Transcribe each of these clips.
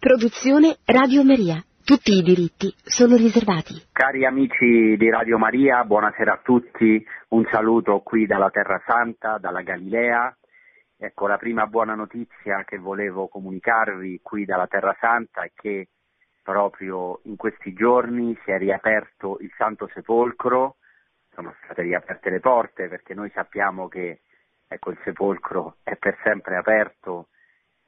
Produzione Radio Maria. Tutti i diritti sono riservati. Cari amici di Radio Maria, buonasera a tutti. Un saluto qui dalla Terra Santa, dalla Galilea. Ecco, la prima buona notizia che volevo comunicarvi qui dalla Terra Santa è che proprio in questi giorni si è riaperto il Santo Sepolcro, sono state riaperte le porte perché noi sappiamo che ecco, il sepolcro è per sempre aperto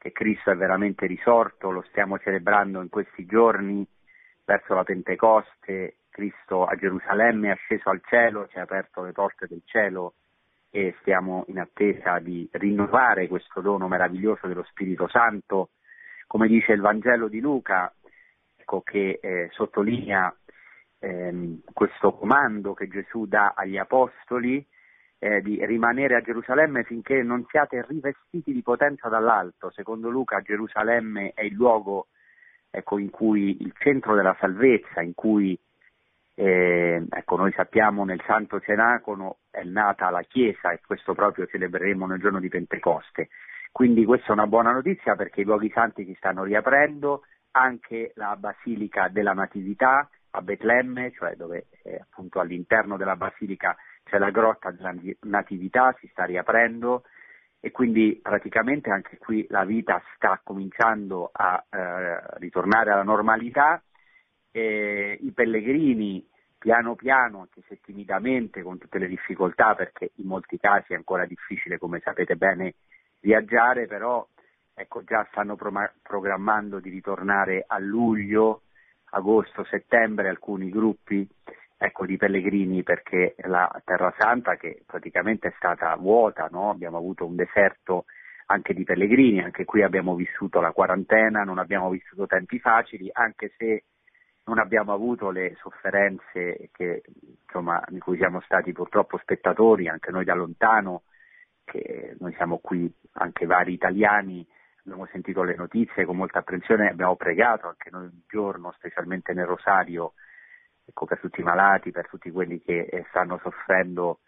che Cristo è veramente risorto, lo stiamo celebrando in questi giorni verso la Pentecoste, Cristo a Gerusalemme è sceso al cielo, ci ha aperto le porte del cielo e stiamo in attesa di rinnovare questo dono meraviglioso dello Spirito Santo, come dice il Vangelo di Luca, ecco, che eh, sottolinea ehm, questo comando che Gesù dà agli Apostoli eh, di rimanere a Gerusalemme finché non siate rivestiti di potenza dall'alto. Secondo Luca Gerusalemme è il luogo ecco, in cui il centro della salvezza, in cui eh, ecco, noi sappiamo nel Santo Cenacolo è nata la Chiesa e questo proprio celebreremo nel giorno di Pentecoste. Quindi questa è una buona notizia perché i luoghi santi si stanno riaprendo, anche la Basilica della Natività a Betlemme, cioè dove eh, appunto all'interno della Basilica c'è la grotta della natività, si sta riaprendo e quindi praticamente anche qui la vita sta cominciando a eh, ritornare alla normalità. E I pellegrini piano piano, anche se timidamente, con tutte le difficoltà, perché in molti casi è ancora difficile, come sapete bene, viaggiare, però ecco, già stanno pro- programmando di ritornare a luglio, agosto, settembre alcuni gruppi ecco, di pellegrini perché la Terra Santa che praticamente è stata vuota, no? abbiamo avuto un deserto anche di pellegrini, anche qui abbiamo vissuto la quarantena, non abbiamo vissuto tempi facili, anche se non abbiamo avuto le sofferenze che, insomma, di cui siamo stati purtroppo spettatori, anche noi da lontano, che noi siamo qui, anche vari italiani, abbiamo sentito le notizie con molta apprensione, abbiamo pregato anche noi un giorno, specialmente nel Rosario, ecco, per tutti i malati, per tutti quelli che eh, stanno soffrendo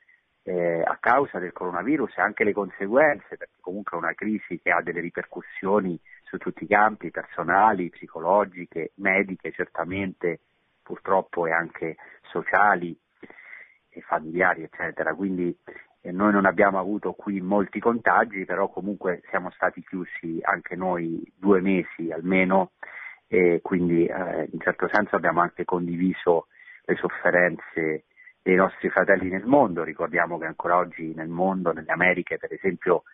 eh, a causa del coronavirus e anche le conseguenze, perché comunque è una crisi che ha delle ripercussioni su tutti i campi, personali, psicologiche, mediche certamente, purtroppo e anche sociali e familiari, eccetera. Quindi eh, noi non abbiamo avuto qui molti contagi, però comunque siamo stati chiusi anche noi due mesi almeno e quindi eh, in certo senso abbiamo anche condiviso le sofferenze dei nostri fratelli nel mondo. Ricordiamo che ancora oggi nel mondo, nelle Americhe per esempio,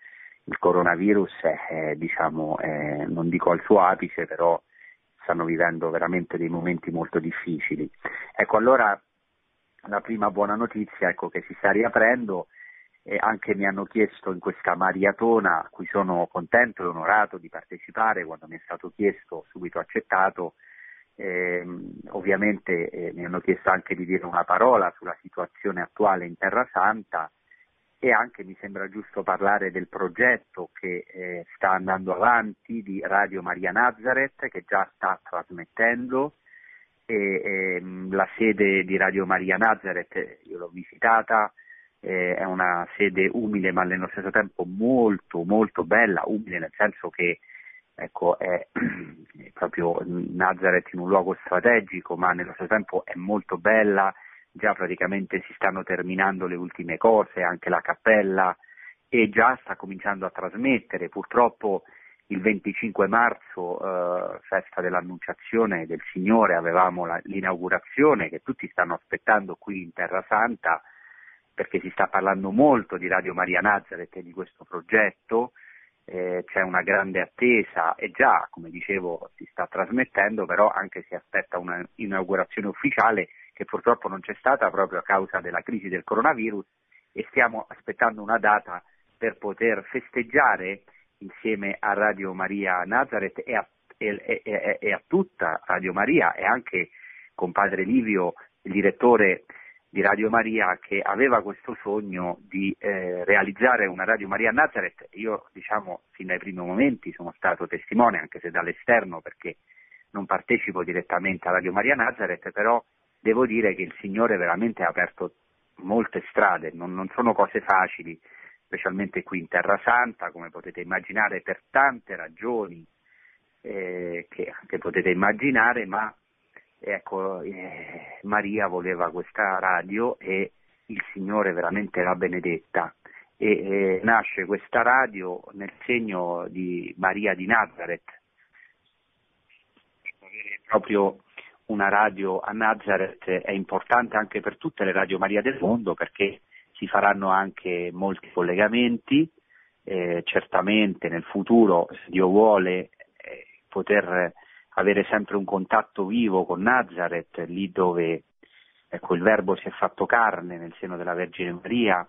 il coronavirus è, diciamo, è, non dico al suo apice, però stanno vivendo veramente dei momenti molto difficili. Ecco, allora la prima buona notizia ecco, che si sta riaprendo e anche mi hanno chiesto in questa maratona a cui sono contento e onorato di partecipare quando mi è stato chiesto, subito accettato, eh, ovviamente eh, mi hanno chiesto anche di dire una parola sulla situazione attuale in Terra Santa e anche mi sembra giusto parlare del progetto che eh, sta andando avanti di Radio Maria Nazareth che già sta trasmettendo e, ehm, la sede di Radio Maria Nazareth io l'ho visitata eh, è una sede umile ma nello stesso tempo molto molto bella, umile nel senso che ecco, è, è proprio Nazareth in un luogo strategico ma nello stesso tempo è molto bella, già praticamente si stanno terminando le ultime cose, anche la cappella e già sta cominciando a trasmettere, purtroppo il 25 marzo, eh, festa dell'Annunciazione del Signore, avevamo la, l'inaugurazione che tutti stanno aspettando qui in Terra Santa, perché si sta parlando molto di Radio Maria Nazareth e di questo progetto, eh, c'è una grande attesa e già, come dicevo, si sta trasmettendo, però anche si aspetta un'inaugurazione ufficiale che purtroppo non c'è stata proprio a causa della crisi del coronavirus e stiamo aspettando una data per poter festeggiare insieme a Radio Maria Nazareth e a, e, e, e a tutta Radio Maria e anche con padre Livio, il direttore di Radio Maria che aveva questo sogno di eh, realizzare una Radio Maria a Nazareth. Io, diciamo, fin dai primi momenti sono stato testimone, anche se dall'esterno, perché non partecipo direttamente a Radio Maria Nazareth, però devo dire che il Signore veramente ha aperto molte strade, non, non sono cose facili, specialmente qui in Terra Santa, come potete immaginare, per tante ragioni eh, che, che, potete immaginare, ma ecco, eh, Maria voleva questa radio e il Signore veramente la benedetta e eh, nasce questa radio nel segno di Maria di Nazareth. Proprio una radio a Nazareth è importante anche per tutte le radio Maria del mondo perché si faranno anche molti collegamenti, eh, certamente nel futuro, se Dio vuole, eh, poter avere sempre un contatto vivo con Nazareth, lì dove ecco, il Verbo si è fatto carne nel seno della Vergine Maria,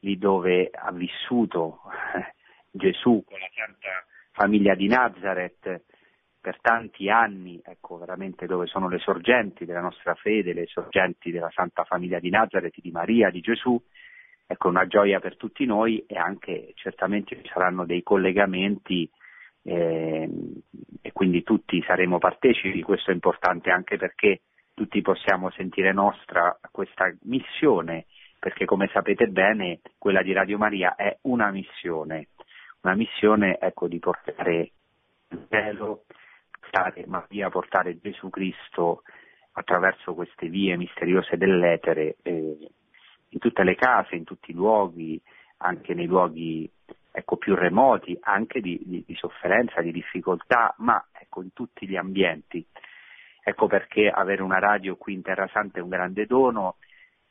lì dove ha vissuto Gesù con la santa famiglia di Nazareth per tanti anni, ecco veramente dove sono le sorgenti della nostra fede, le sorgenti della santa famiglia di Nazareth, di Maria, di Gesù, ecco una gioia per tutti noi e anche certamente ci saranno dei collegamenti eh, e quindi tutti saremo partecipi, questo è importante anche perché tutti possiamo sentire nostra questa missione, perché come sapete bene quella di Radio Maria è una missione, una missione ecco, di portare il cielo, portare Maria, portare Gesù Cristo attraverso queste vie misteriose dell'etere eh, in tutte le case, in tutti i luoghi, anche nei luoghi ecco, più remoti, anche di, di, di, sofferenza, di difficoltà, ma ecco, in tutti gli ambienti. Ecco perché avere una radio qui in Terra Santa è un grande dono.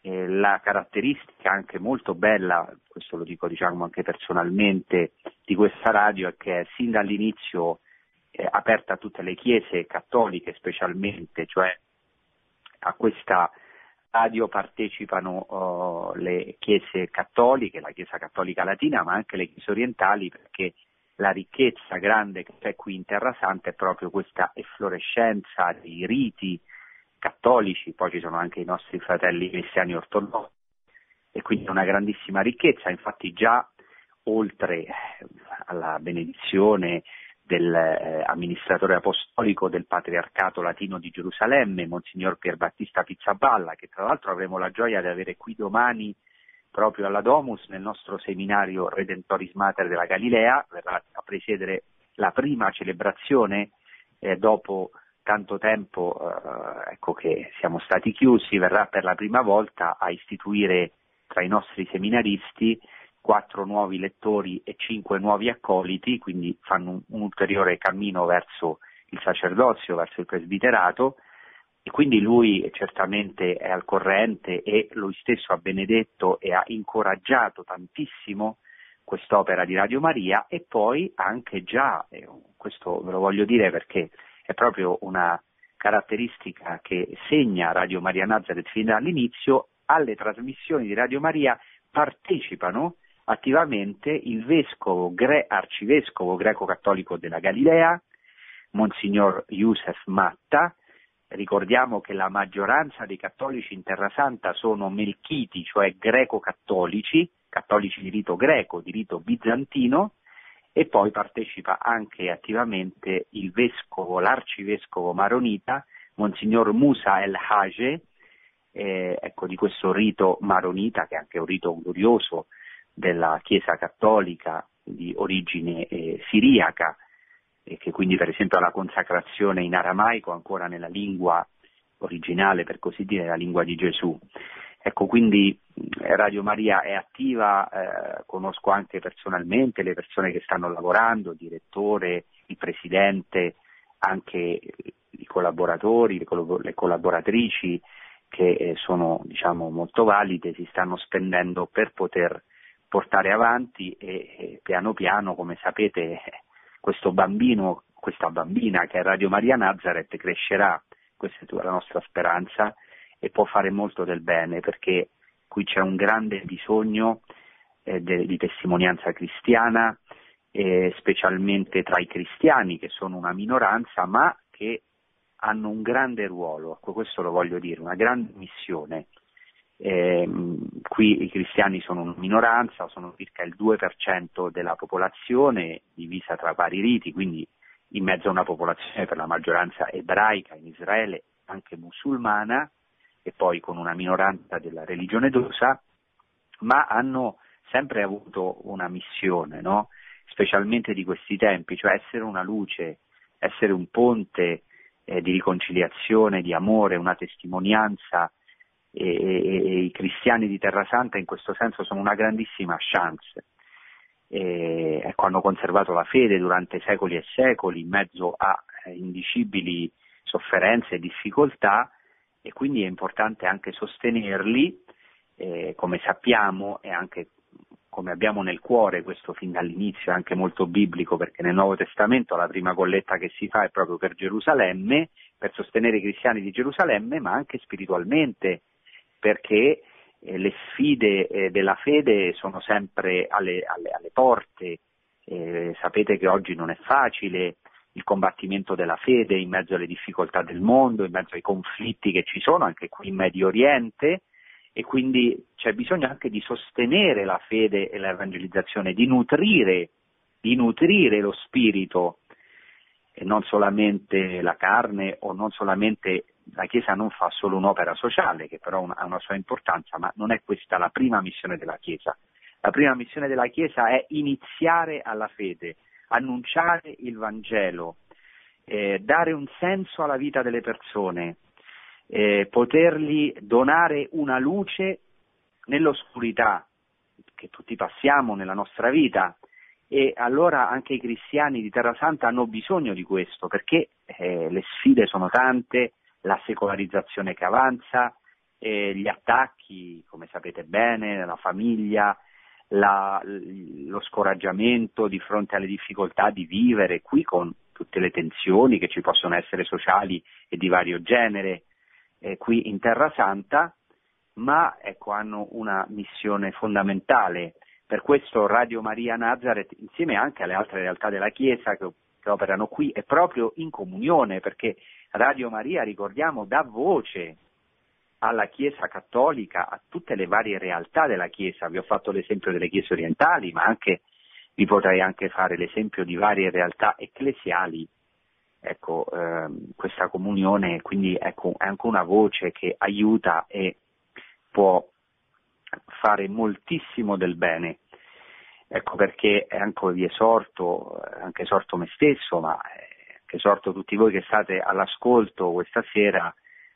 Eh, la caratteristica anche molto bella, questo lo dico diciamo anche personalmente, di questa radio è che sin dall'inizio è aperta a tutte le chiese cattoliche specialmente, cioè a questa radio partecipano uh, le chiese cattoliche, la Chiesa Cattolica Latina, ma anche le chiese orientali, perché la ricchezza grande che c'è qui in Terra Santa è proprio questa efflorescenza di riti cattolici, poi ci sono anche i nostri fratelli cristiani ortodossi, e quindi una grandissima ricchezza, infatti già oltre alla benedizione dell'amministratore eh, apostolico del Patriarcato Latino di Gerusalemme, Monsignor Pierbattista Pizzaballa, che tra l'altro avremo la gioia di avere qui domani proprio alla Domus nel nostro seminario Redentoris Mater della Galilea, verrà a presiedere la prima celebrazione eh, dopo tanto tempo eh, ecco che siamo stati chiusi, verrà per la prima volta a istituire tra i nostri seminaristi quattro nuovi lettori e cinque nuovi accoliti, quindi fanno un, un ulteriore cammino verso il sacerdozio, verso il presbiterato. E quindi lui certamente è al corrente e lui stesso ha benedetto e ha incoraggiato tantissimo quest'opera di Radio Maria. E poi anche già, eh, questo ve lo voglio dire perché è proprio una caratteristica che segna Radio Maria Nazareth fin dall'inizio, alle trasmissioni di Radio Maria partecipano attivamente il vescovo, gre, arcivescovo greco-cattolico della Galilea, Monsignor Youssef Matta, ricordiamo che la maggioranza dei cattolici in Terra Santa sono melchiti, cioè greco-cattolici, cattolici di rito greco, di rito bizantino, e poi partecipa anche attivamente il vescovo, l'arcivescovo maronita, Monsignor Musa El Hage, eh, ecco, di questo rito maronita, che è anche un rito glorioso della Chiesa cattolica di origine eh, siriaca, e che quindi per esempio ha la consacrazione in aramaico ancora nella lingua originale, per così dire, la lingua di Gesù. Ecco, quindi Radio Maria è attiva, eh, conosco anche personalmente le persone che stanno lavorando, il direttore, il presidente, anche i collaboratori, le, collab- le collaboratrici che eh, sono diciamo, molto valide, si stanno spendendo per poter portare avanti e, e piano piano, come sapete, questo bambino, questa bambina che è Radio Maria Nazareth crescerà, questa è la nostra speranza, e può fare molto del bene perché qui c'è un grande bisogno eh, de, di testimonianza cristiana, eh, specialmente tra i cristiani che sono una minoranza ma che hanno un grande ruolo, ecco questo lo voglio dire, una grande missione eh, qui i cristiani sono una minoranza, sono circa il 2% della popolazione, divisa tra vari riti, quindi in mezzo a una popolazione per la maggioranza ebraica in Israele, anche musulmana, e poi con una minoranza della religione drusa, ma hanno sempre avuto una missione, no? specialmente di questi tempi, cioè essere una luce essere un ponte eh, di riconciliazione, di amore, una testimonianza e, e, e, i cristiani di Terra Santa in questo senso sono una grandissima chance. E, ecco, hanno conservato la fede durante secoli e secoli in mezzo a eh, indicibili sofferenze e difficoltà e quindi è importante anche sostenerli, eh, come sappiamo e anche come abbiamo nel cuore questo fin dall'inizio, è anche molto biblico perché nel Nuovo Testamento la prima colletta che si fa è proprio per Gerusalemme, per sostenere i cristiani di Gerusalemme, ma anche spiritualmente, perché eh, le sfide eh, della fede sono sempre alle, alle, alle porte, eh, sapete che oggi non è facile il combattimento della fede in mezzo alle difficoltà del mondo, in mezzo ai conflitti che ci sono anche qui in Medio Oriente e quindi c'è bisogno anche di sostenere la fede e l'evangelizzazione, di nutrire, di nutrire lo spirito e non solamente la carne o non solamente la Chiesa non fa solo un'opera sociale che però ha una sua importanza, ma non è questa la prima missione della Chiesa. La prima missione della Chiesa è iniziare alla fede, annunciare il Vangelo, eh, dare un senso alla vita delle persone, eh, potergli donare una luce nell'oscurità che tutti passiamo nella nostra vita e allora anche i cristiani di Terra Santa hanno bisogno di questo perché eh, le sfide sono tante, la secolarizzazione che avanza, eh, gli attacchi, come sapete bene, la famiglia, la, lo scoraggiamento di fronte alle difficoltà di vivere qui con tutte le tensioni che ci possono essere sociali e di vario genere eh, qui in Terra Santa, ma ecco, hanno una missione fondamentale. Per questo Radio Maria Nazareth, insieme anche alle altre realtà della Chiesa che, che operano qui, è proprio in comunione, perché Radio Maria, ricordiamo, dà voce alla Chiesa cattolica, a tutte le varie realtà della Chiesa. Vi ho fatto l'esempio delle Chiese orientali, ma anche, vi potrei anche fare l'esempio di varie realtà ecclesiali. Ecco, ehm, questa comunione quindi ecco, è anche una voce che aiuta e può fare moltissimo del bene. Ecco perché anche vi esorto, anche esorto me stesso, ma anche esorto tutti voi che state all'ascolto questa sera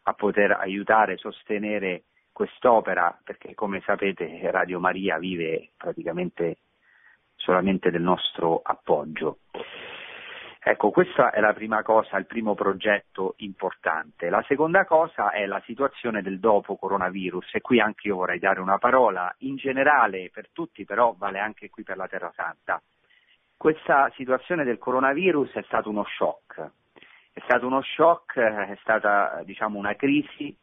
a poter aiutare, sostenere quest'opera, perché come sapete Radio Maria vive praticamente solamente del nostro appoggio. Ecco, questa è la prima cosa, il primo progetto importante. La seconda cosa è la situazione del dopo coronavirus e qui anche io vorrei dare una parola in generale per tutti, però vale anche qui per la Terra Santa. Questa situazione del coronavirus è stato uno shock, è stato uno shock, è stata diciamo, una crisi,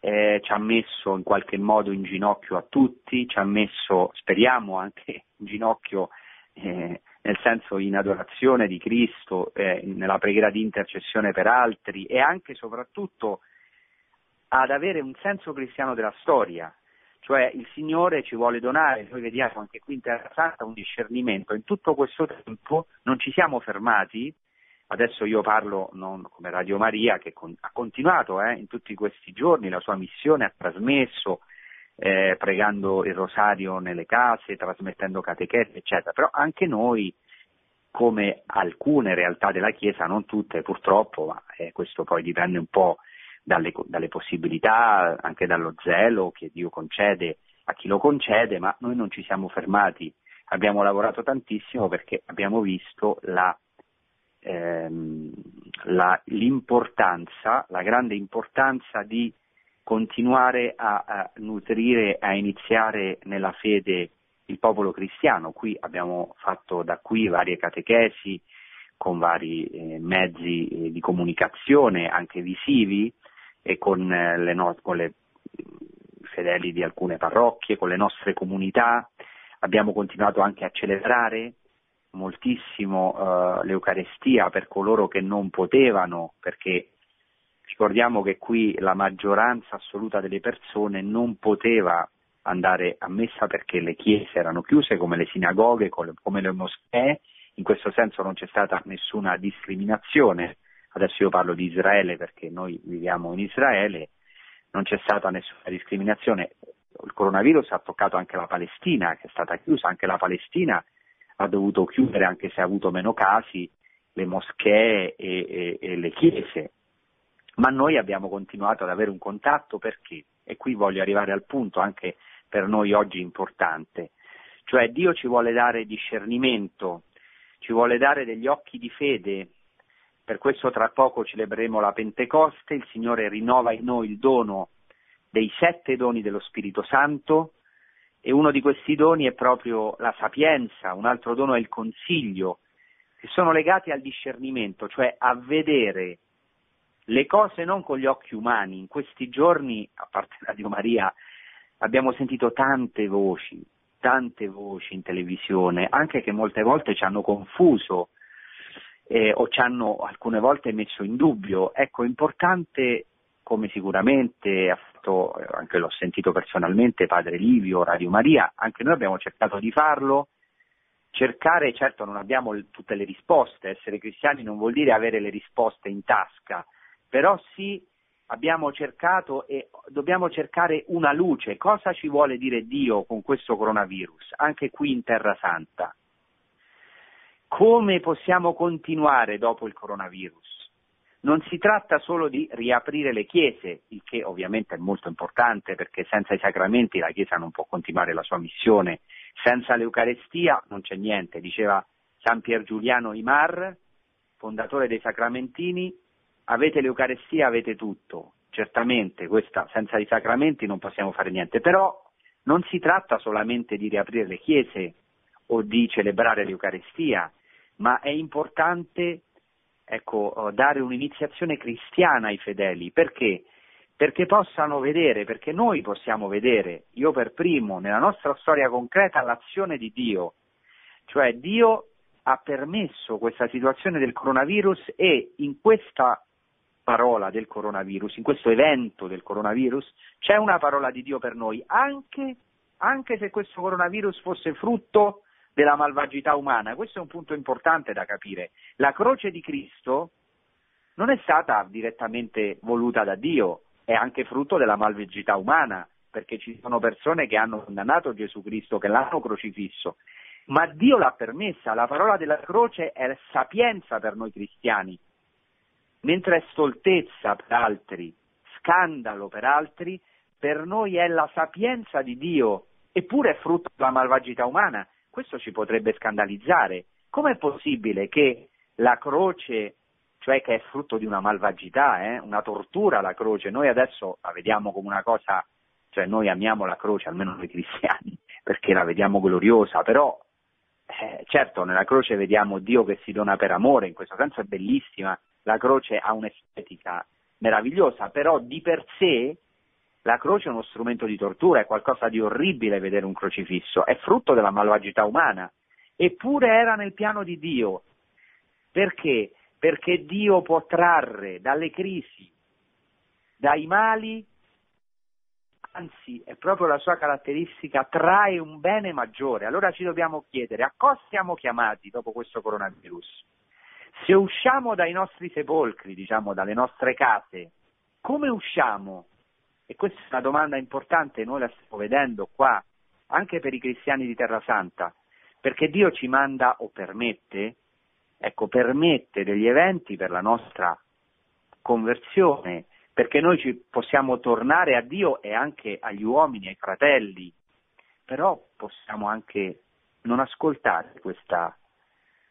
eh, ci ha messo in qualche modo in ginocchio a tutti, ci ha messo, speriamo, anche in ginocchio eh, nel senso in adorazione di Cristo, eh, nella preghiera di intercessione per altri e anche e soprattutto ad avere un senso cristiano della storia, cioè il Signore ci vuole donare, noi vediamo anche qui in Terra Santa un discernimento, in tutto questo tempo non ci siamo fermati. Adesso io parlo non come Radio Maria che con, ha continuato eh, in tutti questi giorni la sua missione, ha trasmesso eh, pregando il rosario nelle case, trasmettendo catechesi, eccetera, però anche noi come alcune realtà della Chiesa, non tutte purtroppo, ma eh, questo poi dipende un po' dalle, dalle, possibilità, anche dallo zelo che Dio concede a chi lo concede, ma noi non ci siamo fermati, abbiamo lavorato tantissimo perché abbiamo visto la ehm, la, l'importanza, la grande importanza di continuare a, a nutrire, a iniziare nella fede il popolo cristiano. Qui abbiamo fatto da qui varie catechesi con vari eh, mezzi eh, di comunicazione, anche visivi, e con, eh, le, no- le fedeli di alcune parrocchie, con le nostre comunità. Abbiamo continuato anche a celebrare moltissimo eh, l'Eucarestia per coloro che non potevano, perché ricordiamo che qui la maggioranza assoluta delle persone non poteva andare a messa perché le chiese erano chiuse come le sinagoghe, come le moschee, in questo senso non c'è stata nessuna discriminazione, adesso io parlo di Israele perché noi viviamo in Israele, non c'è stata nessuna discriminazione, il coronavirus ha toccato anche la Palestina che è stata chiusa, anche la Palestina ha dovuto chiudere anche se ha avuto meno casi le moschee e, e, e le chiese, ma noi abbiamo continuato ad avere un contatto perché, e qui voglio arrivare al punto anche per noi oggi importante, cioè Dio ci vuole dare discernimento, ci vuole dare degli occhi di fede, per questo tra poco celebreremo la Pentecoste, il Signore rinnova in noi il dono dei sette doni dello Spirito Santo e uno di questi doni è proprio la sapienza, un altro dono è il consiglio, che sono legati al discernimento, cioè a vedere le cose non con gli occhi umani. In questi giorni, a parte Radio Maria, abbiamo sentito tante voci, tante voci in televisione, anche che molte volte ci hanno confuso eh, o ci hanno alcune volte messo in dubbio. Ecco, è importante, come sicuramente ha fatto, eh, anche l'ho sentito personalmente, Padre Livio, Radio Maria, anche noi abbiamo cercato di farlo, cercare, certo non abbiamo tutte le risposte, essere cristiani non vuol dire avere le risposte in tasca, però sì abbiamo cercato e dobbiamo cercare una luce. Cosa ci vuole dire Dio con questo coronavirus, anche qui in Terra Santa? Come possiamo continuare dopo il coronavirus? Non si tratta solo di riaprire le chiese, il che ovviamente è molto importante perché senza i sacramenti la Chiesa non può continuare la sua missione, senza l'Eucarestia non c'è niente, diceva San Pier Giuliano Imar, fondatore dei sacramentini, avete l'Eucarestia, avete tutto. Certamente, questa, senza i sacramenti non possiamo fare niente, però non si tratta solamente di riaprire le chiese o di celebrare l'Eucarestia, ma è importante ecco, dare un'iniziazione cristiana ai fedeli. Perché? Perché possano vedere, perché noi possiamo vedere, io per primo, nella nostra storia concreta, l'azione di Dio. Cioè Dio ha permesso questa situazione del coronavirus e in questa parola del coronavirus, in questo evento del coronavirus, c'è una parola di Dio per noi, anche, anche se questo coronavirus fosse frutto della malvagità umana. Questo è un punto importante da capire. La croce di Cristo non è stata direttamente voluta da Dio, è anche frutto della malvagità umana, perché ci sono persone che hanno condannato Gesù Cristo, che l'hanno crocifisso, ma Dio l'ha permessa. La parola della croce è sapienza per noi cristiani, mentre è stoltezza per altri, scandalo per altri, per noi è la sapienza di Dio, eppure è frutto della malvagità umana. Questo ci potrebbe scandalizzare. Com'è possibile che la croce, cioè che è frutto di una malvagità, eh, una tortura la croce, noi adesso la vediamo come una cosa, cioè noi amiamo la croce, almeno noi cristiani, perché la vediamo gloriosa, però eh, certo nella croce vediamo Dio che si dona per amore, in questo senso è bellissima, la croce ha un'estetica meravigliosa, però di per sé la croce è uno strumento di tortura, è qualcosa di orribile vedere un crocifisso, è frutto della malvagità umana, eppure era nel piano di Dio. Perché? Perché Dio può trarre dalle crisi, dai mali, anzi è proprio la sua caratteristica, trae un bene maggiore. Allora ci dobbiamo chiedere a cosa siamo chiamati dopo questo coronavirus? Se usciamo dai nostri sepolcri, diciamo dalle nostre case, come usciamo? E questa è una domanda importante, noi la stiamo vedendo qua, anche per i cristiani di Terra Santa, perché Dio ci manda o permette, ecco, permette degli eventi per la nostra conversione, perché noi ci possiamo tornare a Dio e anche agli uomini, ai fratelli, però possiamo anche non ascoltare questa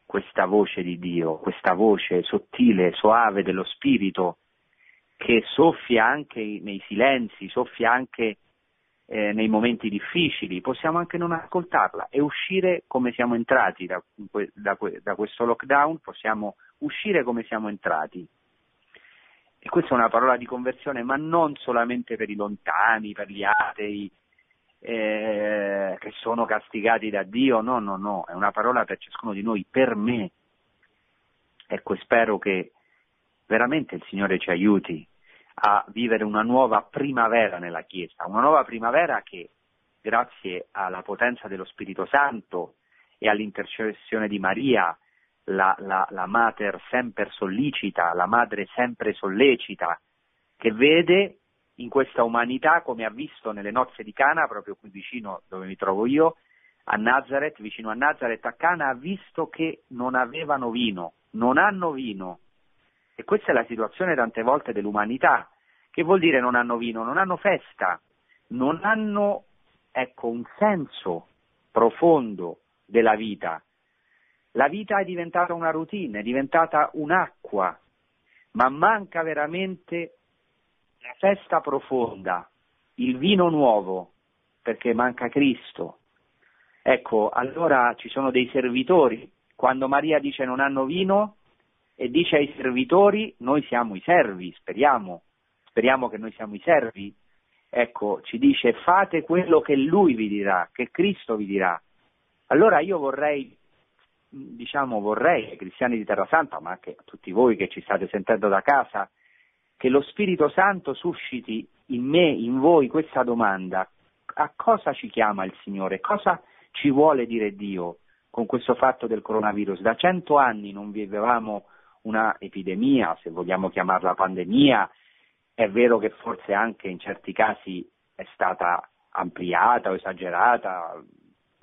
questa voce di Dio, questa voce sottile, soave dello Spirito che soffia anche nei silenzi, soffia anche eh, nei momenti difficili, possiamo anche non ascoltarla e uscire come siamo entrati da, da, da questo lockdown, possiamo uscire come siamo entrati. E questa è una parola di conversione, ma non solamente per i lontani, per gli atei, eh, che sono castigati da Dio, no, no, no, è una parola per ciascuno di noi, per me. Ecco, spero che veramente il Signore ci aiuti a vivere una nuova primavera nella Chiesa, una nuova primavera che grazie alla potenza dello Spirito Santo e all'intercessione di Maria, la, la, la Mater sempre sollicita, la Madre sempre sollecita, che vede in questa umanità come ha visto nelle nozze di Cana, proprio qui vicino dove mi trovo io, a Nazareth, vicino a Nazareth, a Cana, ha visto che non avevano vino. non hanno vino. E questa è la situazione tante volte dell'umanità. Che vuol dire non hanno vino? Non hanno festa, non hanno ecco, un senso profondo della vita. La vita è diventata una routine, è diventata un'acqua, ma manca veramente la festa profonda, il vino nuovo, perché manca Cristo. Ecco, allora ci sono dei servitori. Quando Maria dice non hanno vino e dice ai servitori noi siamo i servi, speriamo, speriamo che noi siamo i servi. Ecco, ci dice fate quello che lui vi dirà, che Cristo vi dirà. Allora io vorrei, diciamo, vorrei ai cristiani di Terra Santa, ma anche a tutti voi che ci state sentendo da casa, che lo Spirito Santo susciti in me, in voi questa domanda. A cosa ci chiama il Signore? Cosa ci vuole dire Dio con questo fatto del coronavirus? Da cento anni non vivevamo una epidemia, se vogliamo chiamarla pandemia, è vero che forse anche in certi casi è stata ampliata o esagerata,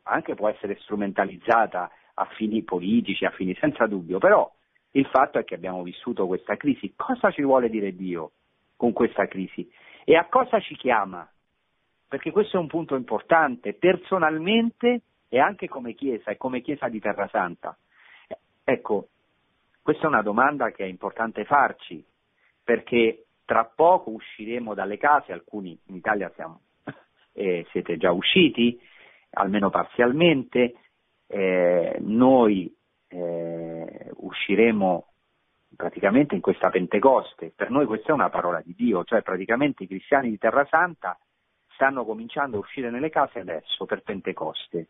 anche può essere strumentalizzata a fini politici, a fini senza dubbio, però il fatto è che abbiamo vissuto questa crisi. Cosa ci vuole dire Dio con questa crisi? E a cosa ci chiama? Perché questo è un punto importante, personalmente e anche come Chiesa e come Chiesa di Terra Santa. Ecco, questa è una domanda che è importante farci, perché tra poco usciremo dalle case, alcuni in Italia siamo, eh, siete già usciti, almeno parzialmente, eh, noi eh, usciremo praticamente in questa Pentecoste, per noi questa è una parola di Dio, cioè praticamente i cristiani di Terra Santa stanno cominciando a uscire nelle case adesso per Pentecoste.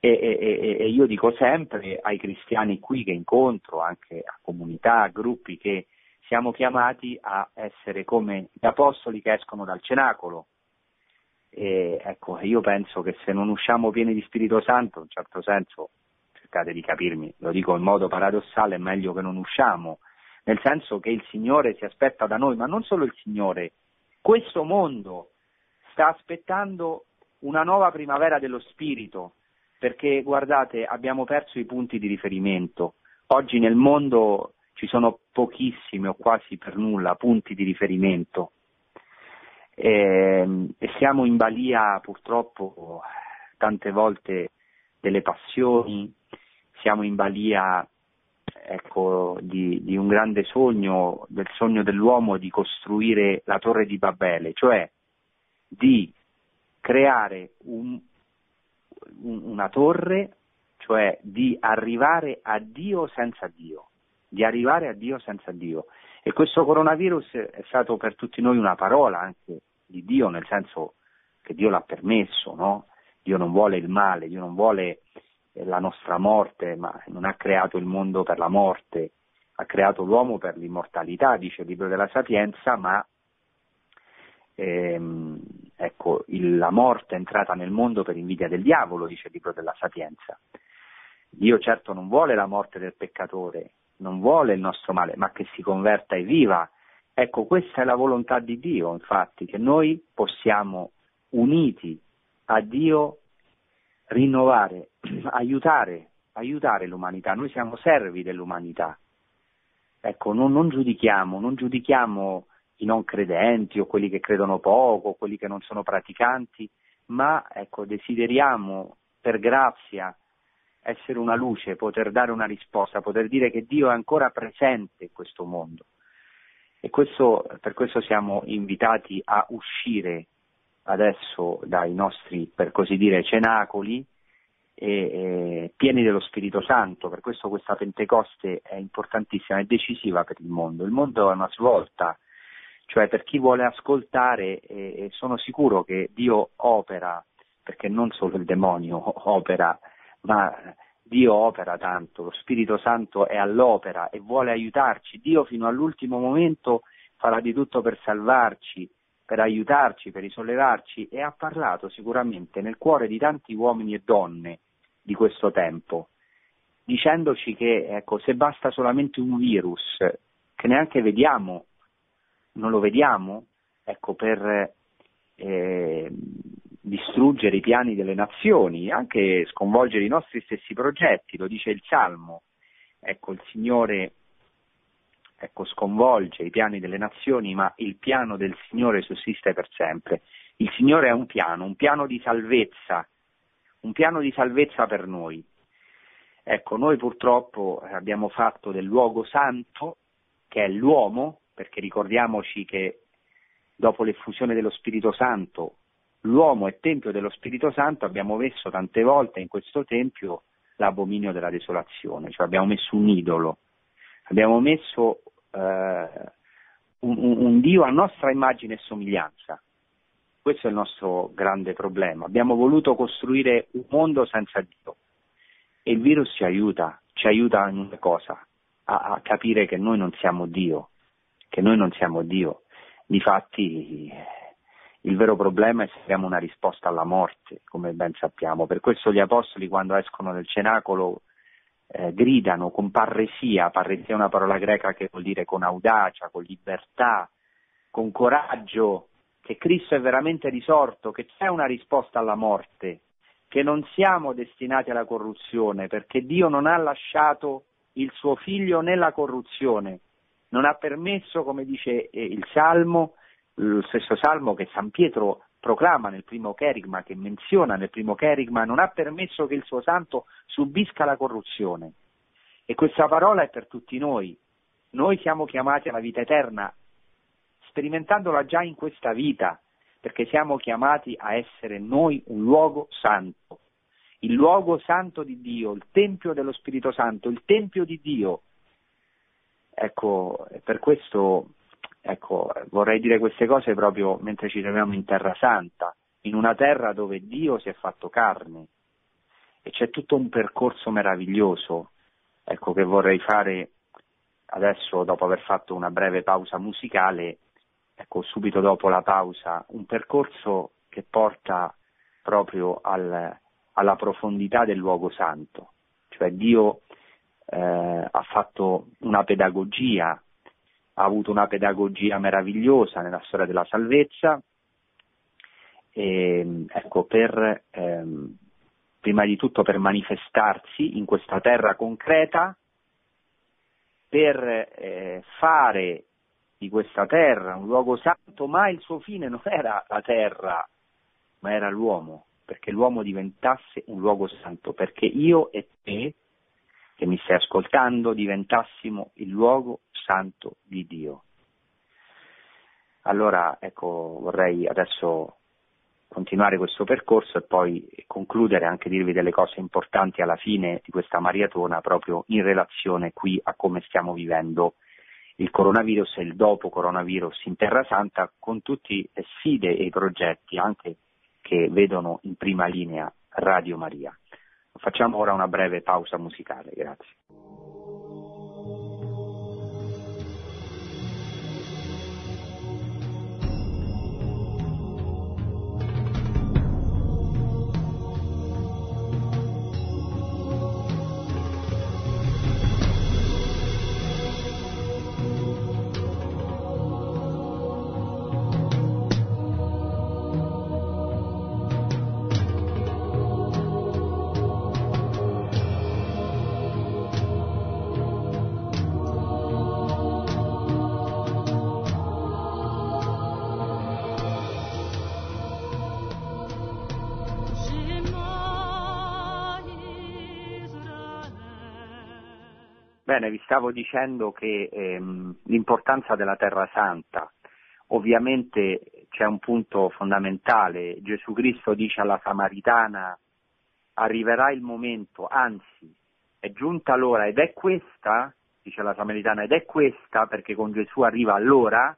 E, e, e, io dico sempre ai cristiani qui che incontro, anche a comunità, a gruppi, che siamo chiamati a essere come gli apostoli che escono dal cenacolo. E, ecco, io penso che se non usciamo pieni di Spirito Santo, in un certo senso, cercate di capirmi, lo dico in modo paradossale, è meglio che non usciamo, nel senso che il Signore si aspetta da noi, ma non solo il Signore, questo mondo sta aspettando una nuova primavera dello Spirito, perché guardate, abbiamo perso i punti di riferimento. Oggi nel mondo ci sono pochissimi o quasi per nulla punti di riferimento e, ehm, e siamo in balia purtroppo tante volte delle passioni, siamo in balia ecco, di, di, un grande sogno, del sogno dell'uomo di costruire la torre di Babele, cioè di creare un, un, una torre, cioè di arrivare a Dio senza Dio di arrivare a Dio senza Dio. E questo coronavirus è stato per tutti noi una parola anche di Dio, nel senso che Dio l'ha permesso, no? Dio non vuole il male, Dio non vuole la nostra morte, ma non ha creato il mondo per la morte, ha creato l'uomo per l'immortalità, dice il libro della Sapienza, ma ehm, ecco, il, la morte è entrata nel mondo per invidia del diavolo, dice il libro della Sapienza. Dio certo non vuole la morte del peccatore, non vuole il nostro male, ma che si converta e viva. Ecco, questa è la volontà di Dio, infatti, che noi possiamo, uniti a Dio, rinnovare, aiutare, aiutare l'umanità. Noi siamo servi dell'umanità. Ecco, non, non giudichiamo, non giudichiamo i non credenti o quelli che credono poco, o quelli che non sono praticanti, ma ecco, desideriamo per grazia essere una luce, poter dare una risposta, poter dire che Dio è ancora presente in questo mondo. E questo, per questo siamo invitati a uscire adesso dai nostri, per così dire, cenacoli e, e, pieni dello Spirito Santo. Per questo questa Pentecoste è importantissima, è decisiva per il mondo. Il mondo è una svolta, cioè per chi vuole ascoltare, e sono sicuro che Dio opera, perché non solo il demonio opera ma Dio opera tanto, lo Spirito Santo è all'opera e vuole aiutarci. Dio fino all'ultimo momento farà di tutto per salvarci, per aiutarci, per risollevarci e ha parlato sicuramente nel cuore di tanti uomini e donne di questo tempo, dicendoci che ecco, se basta solamente un virus che neanche vediamo, non lo vediamo, ecco, per eh, distruggere i piani delle nazioni, anche sconvolgere i nostri stessi progetti, lo dice il Salmo. ecco, il Signore ecco, sconvolge i piani delle nazioni, ma il piano del Signore sussiste per sempre. Il Signore è un piano, un piano di salvezza, un piano di salvezza per noi. Ecco, noi purtroppo abbiamo fatto del luogo santo, che è l'uomo, perché ricordiamoci che dopo l'effusione dello Spirito Santo, l'uomo è tempio dello Spirito Santo, abbiamo messo tante volte in questo tempio l'abominio della desolazione, cioè abbiamo messo un idolo, abbiamo messo eh, un, un, Dio a nostra immagine e somiglianza. Questo è il nostro grande problema. Abbiamo voluto costruire un mondo senza Dio e il virus ci aiuta, ci aiuta in una cosa, a, a capire che noi non siamo Dio, che noi non siamo Dio. Difatti il vero problema è se abbiamo una risposta alla morte, come ben sappiamo. Per questo gli apostoli quando escono dal cenacolo eh, gridano con parresia, parresia è una parola greca che vuol dire con audacia, con libertà, con coraggio, che Cristo è veramente risorto, che c'è una risposta alla morte, che non siamo destinati alla corruzione, perché Dio non ha lasciato il suo figlio nella corruzione, non ha permesso, come dice eh, il Salmo, lo stesso Salmo che San Pietro proclama nel primo cherigma, che menziona nel primo cherigma, non ha permesso che il suo santo subisca la corruzione. E questa parola è per tutti noi. Noi siamo chiamati alla vita eterna, sperimentandola già in questa vita, perché siamo chiamati a essere noi un luogo santo, il luogo santo di Dio, il Tempio dello Spirito Santo, il Tempio di Dio. Ecco, per questo Ecco, vorrei dire queste cose proprio mentre ci troviamo in Terra Santa, in una terra dove Dio si è fatto carne. E c'è tutto un percorso meraviglioso, ecco, che vorrei fare adesso dopo aver fatto una breve pausa musicale, ecco, subito dopo la pausa, un percorso che porta proprio al, alla profondità del luogo santo, cioè Dio eh, ha fatto una pedagogia ha avuto una pedagogia meravigliosa nella storia della salvezza, e, ecco, per, ehm, prima di tutto per manifestarsi in questa terra concreta, per eh, fare di questa terra un luogo santo, ma il suo fine non era la terra, ma era l'uomo, perché l'uomo diventasse un luogo santo, perché io e te che mi stai ascoltando diventassimo il luogo santo di Dio. Allora, ecco, vorrei adesso continuare questo percorso e poi concludere anche dirvi delle cose importanti alla fine di questa maratona proprio in relazione qui a come stiamo vivendo il coronavirus e il dopo coronavirus in Terra Santa con tutte le sfide e i progetti anche che vedono in prima linea Radio Maria. Facciamo ora una breve pausa musicale, grazie. Bene, vi stavo dicendo che ehm, l'importanza della Terra Santa, ovviamente c'è un punto fondamentale, Gesù Cristo dice alla Samaritana arriverà il momento, anzi è giunta l'ora ed è questa, dice la Samaritana, ed è questa perché con Gesù arriva l'ora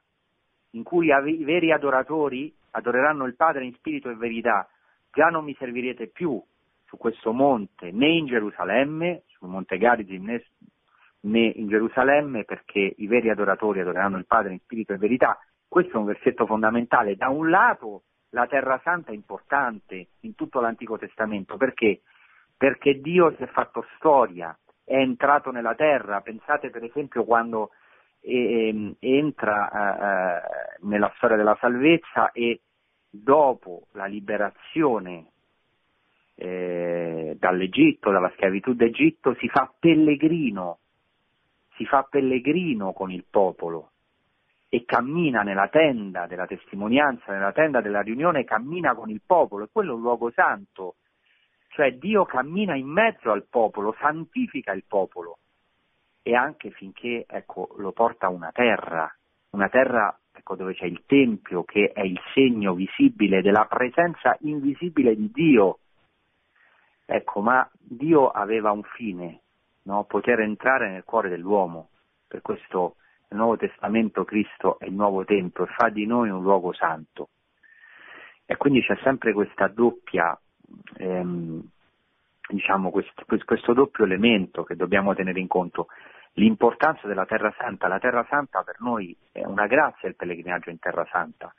in cui i veri adoratori adoreranno il Padre in spirito e verità, già non mi servirete più su questo monte né in Gerusalemme, sul monte Garizim né né in Gerusalemme perché i veri adoratori adoreranno il Padre in spirito e verità. Questo è un versetto fondamentale. Da un lato la Terra Santa è importante in tutto l'Antico Testamento perché? Perché Dio si è fatto storia, è entrato nella terra. Pensate per esempio quando eh, entra eh, nella storia della salvezza e dopo la liberazione eh, dall'Egitto, dalla schiavitù d'Egitto, si fa pellegrino si fa pellegrino con il popolo e cammina nella tenda della testimonianza, nella tenda della riunione, cammina con il popolo, e quello è un luogo santo, cioè Dio cammina in mezzo al popolo, santifica il popolo. E anche finché ecco, lo porta a una terra, una terra ecco, dove c'è il Tempio che è il segno visibile della presenza invisibile di Dio. Ecco, ma Dio aveva un fine, no? poter entrare nel cuore dell'uomo. Per questo nel Nuovo Testamento Cristo è il nuovo Tempio e fa di noi un luogo santo. E quindi c'è sempre questa doppia, ehm, diciamo, questo, questo doppio elemento che dobbiamo tenere in conto l'importanza della Terra Santa. La Terra Santa per noi è una grazia il pellegrinaggio in Terra Santa,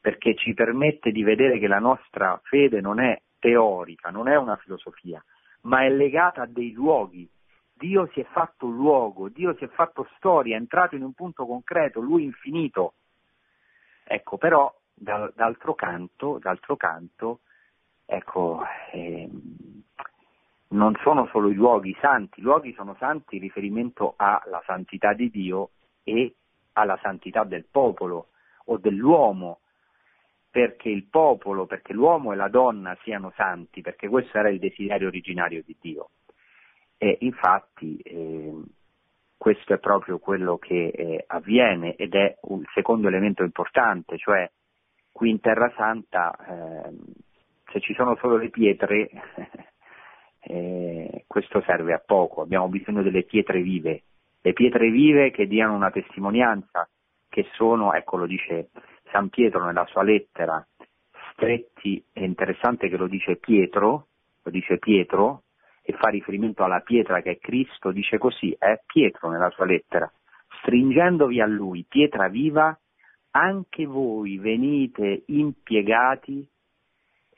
perché ci permette di vedere che la nostra fede non è teorica, non è una filosofia, ma è legata a dei luoghi. Dio si è fatto luogo, Dio si è fatto storia, è entrato in un punto concreto, Lui infinito. Ecco, però d'altro canto, d'altro canto ecco, eh, non sono solo i luoghi santi, i luoghi sono santi in riferimento alla santità di Dio e alla santità del popolo o dell'uomo, perché il popolo, perché l'uomo e la donna siano santi, perché questo era il desiderio originario di Dio. E infatti eh, questo è proprio quello che eh, avviene ed è un secondo elemento importante, cioè qui in Terra Santa eh, se ci sono solo le pietre eh, questo serve a poco, abbiamo bisogno delle pietre vive, le pietre vive che diano una testimonianza, che sono, ecco lo dice San Pietro nella sua lettera, stretti, è interessante che lo dice Pietro, lo dice Pietro, e fa riferimento alla pietra che è Cristo, dice così, è Pietro nella sua lettera, stringendovi a lui, pietra viva, anche voi venite impiegati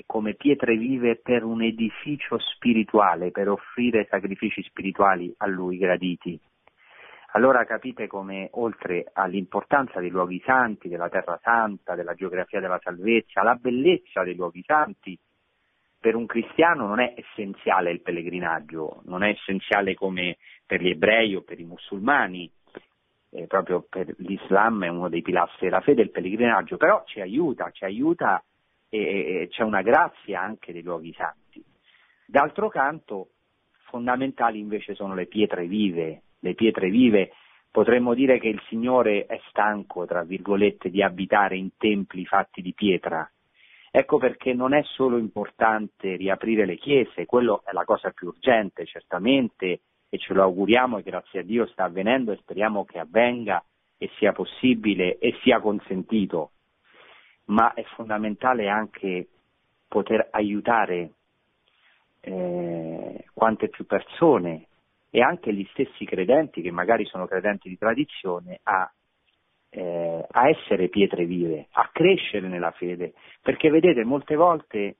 come pietre vive per un edificio spirituale, per offrire sacrifici spirituali a Lui graditi. Allora capite come oltre all'importanza dei luoghi santi, della terra santa, della geografia della salvezza, la bellezza dei luoghi santi, per un cristiano non è essenziale il pellegrinaggio, non è essenziale come per gli ebrei o per i musulmani, eh, proprio per l'Islam è uno dei pilastri della fede il pellegrinaggio, però ci aiuta, ci aiuta e c'è una grazia anche dei luoghi santi. D'altro canto, fondamentali invece sono le pietre vive, le pietre vive potremmo dire che il Signore è stanco, tra virgolette, di abitare in templi fatti di pietra. Ecco perché non è solo importante riaprire le chiese, quello è la cosa più urgente, certamente, e ce lo auguriamo e grazie a Dio sta avvenendo e speriamo che avvenga e sia possibile e sia consentito. Ma è fondamentale anche poter aiutare eh, quante più persone e anche gli stessi credenti, che magari sono credenti di tradizione, a, eh, a essere pietre vive, a crescere nella fede, perché vedete molte volte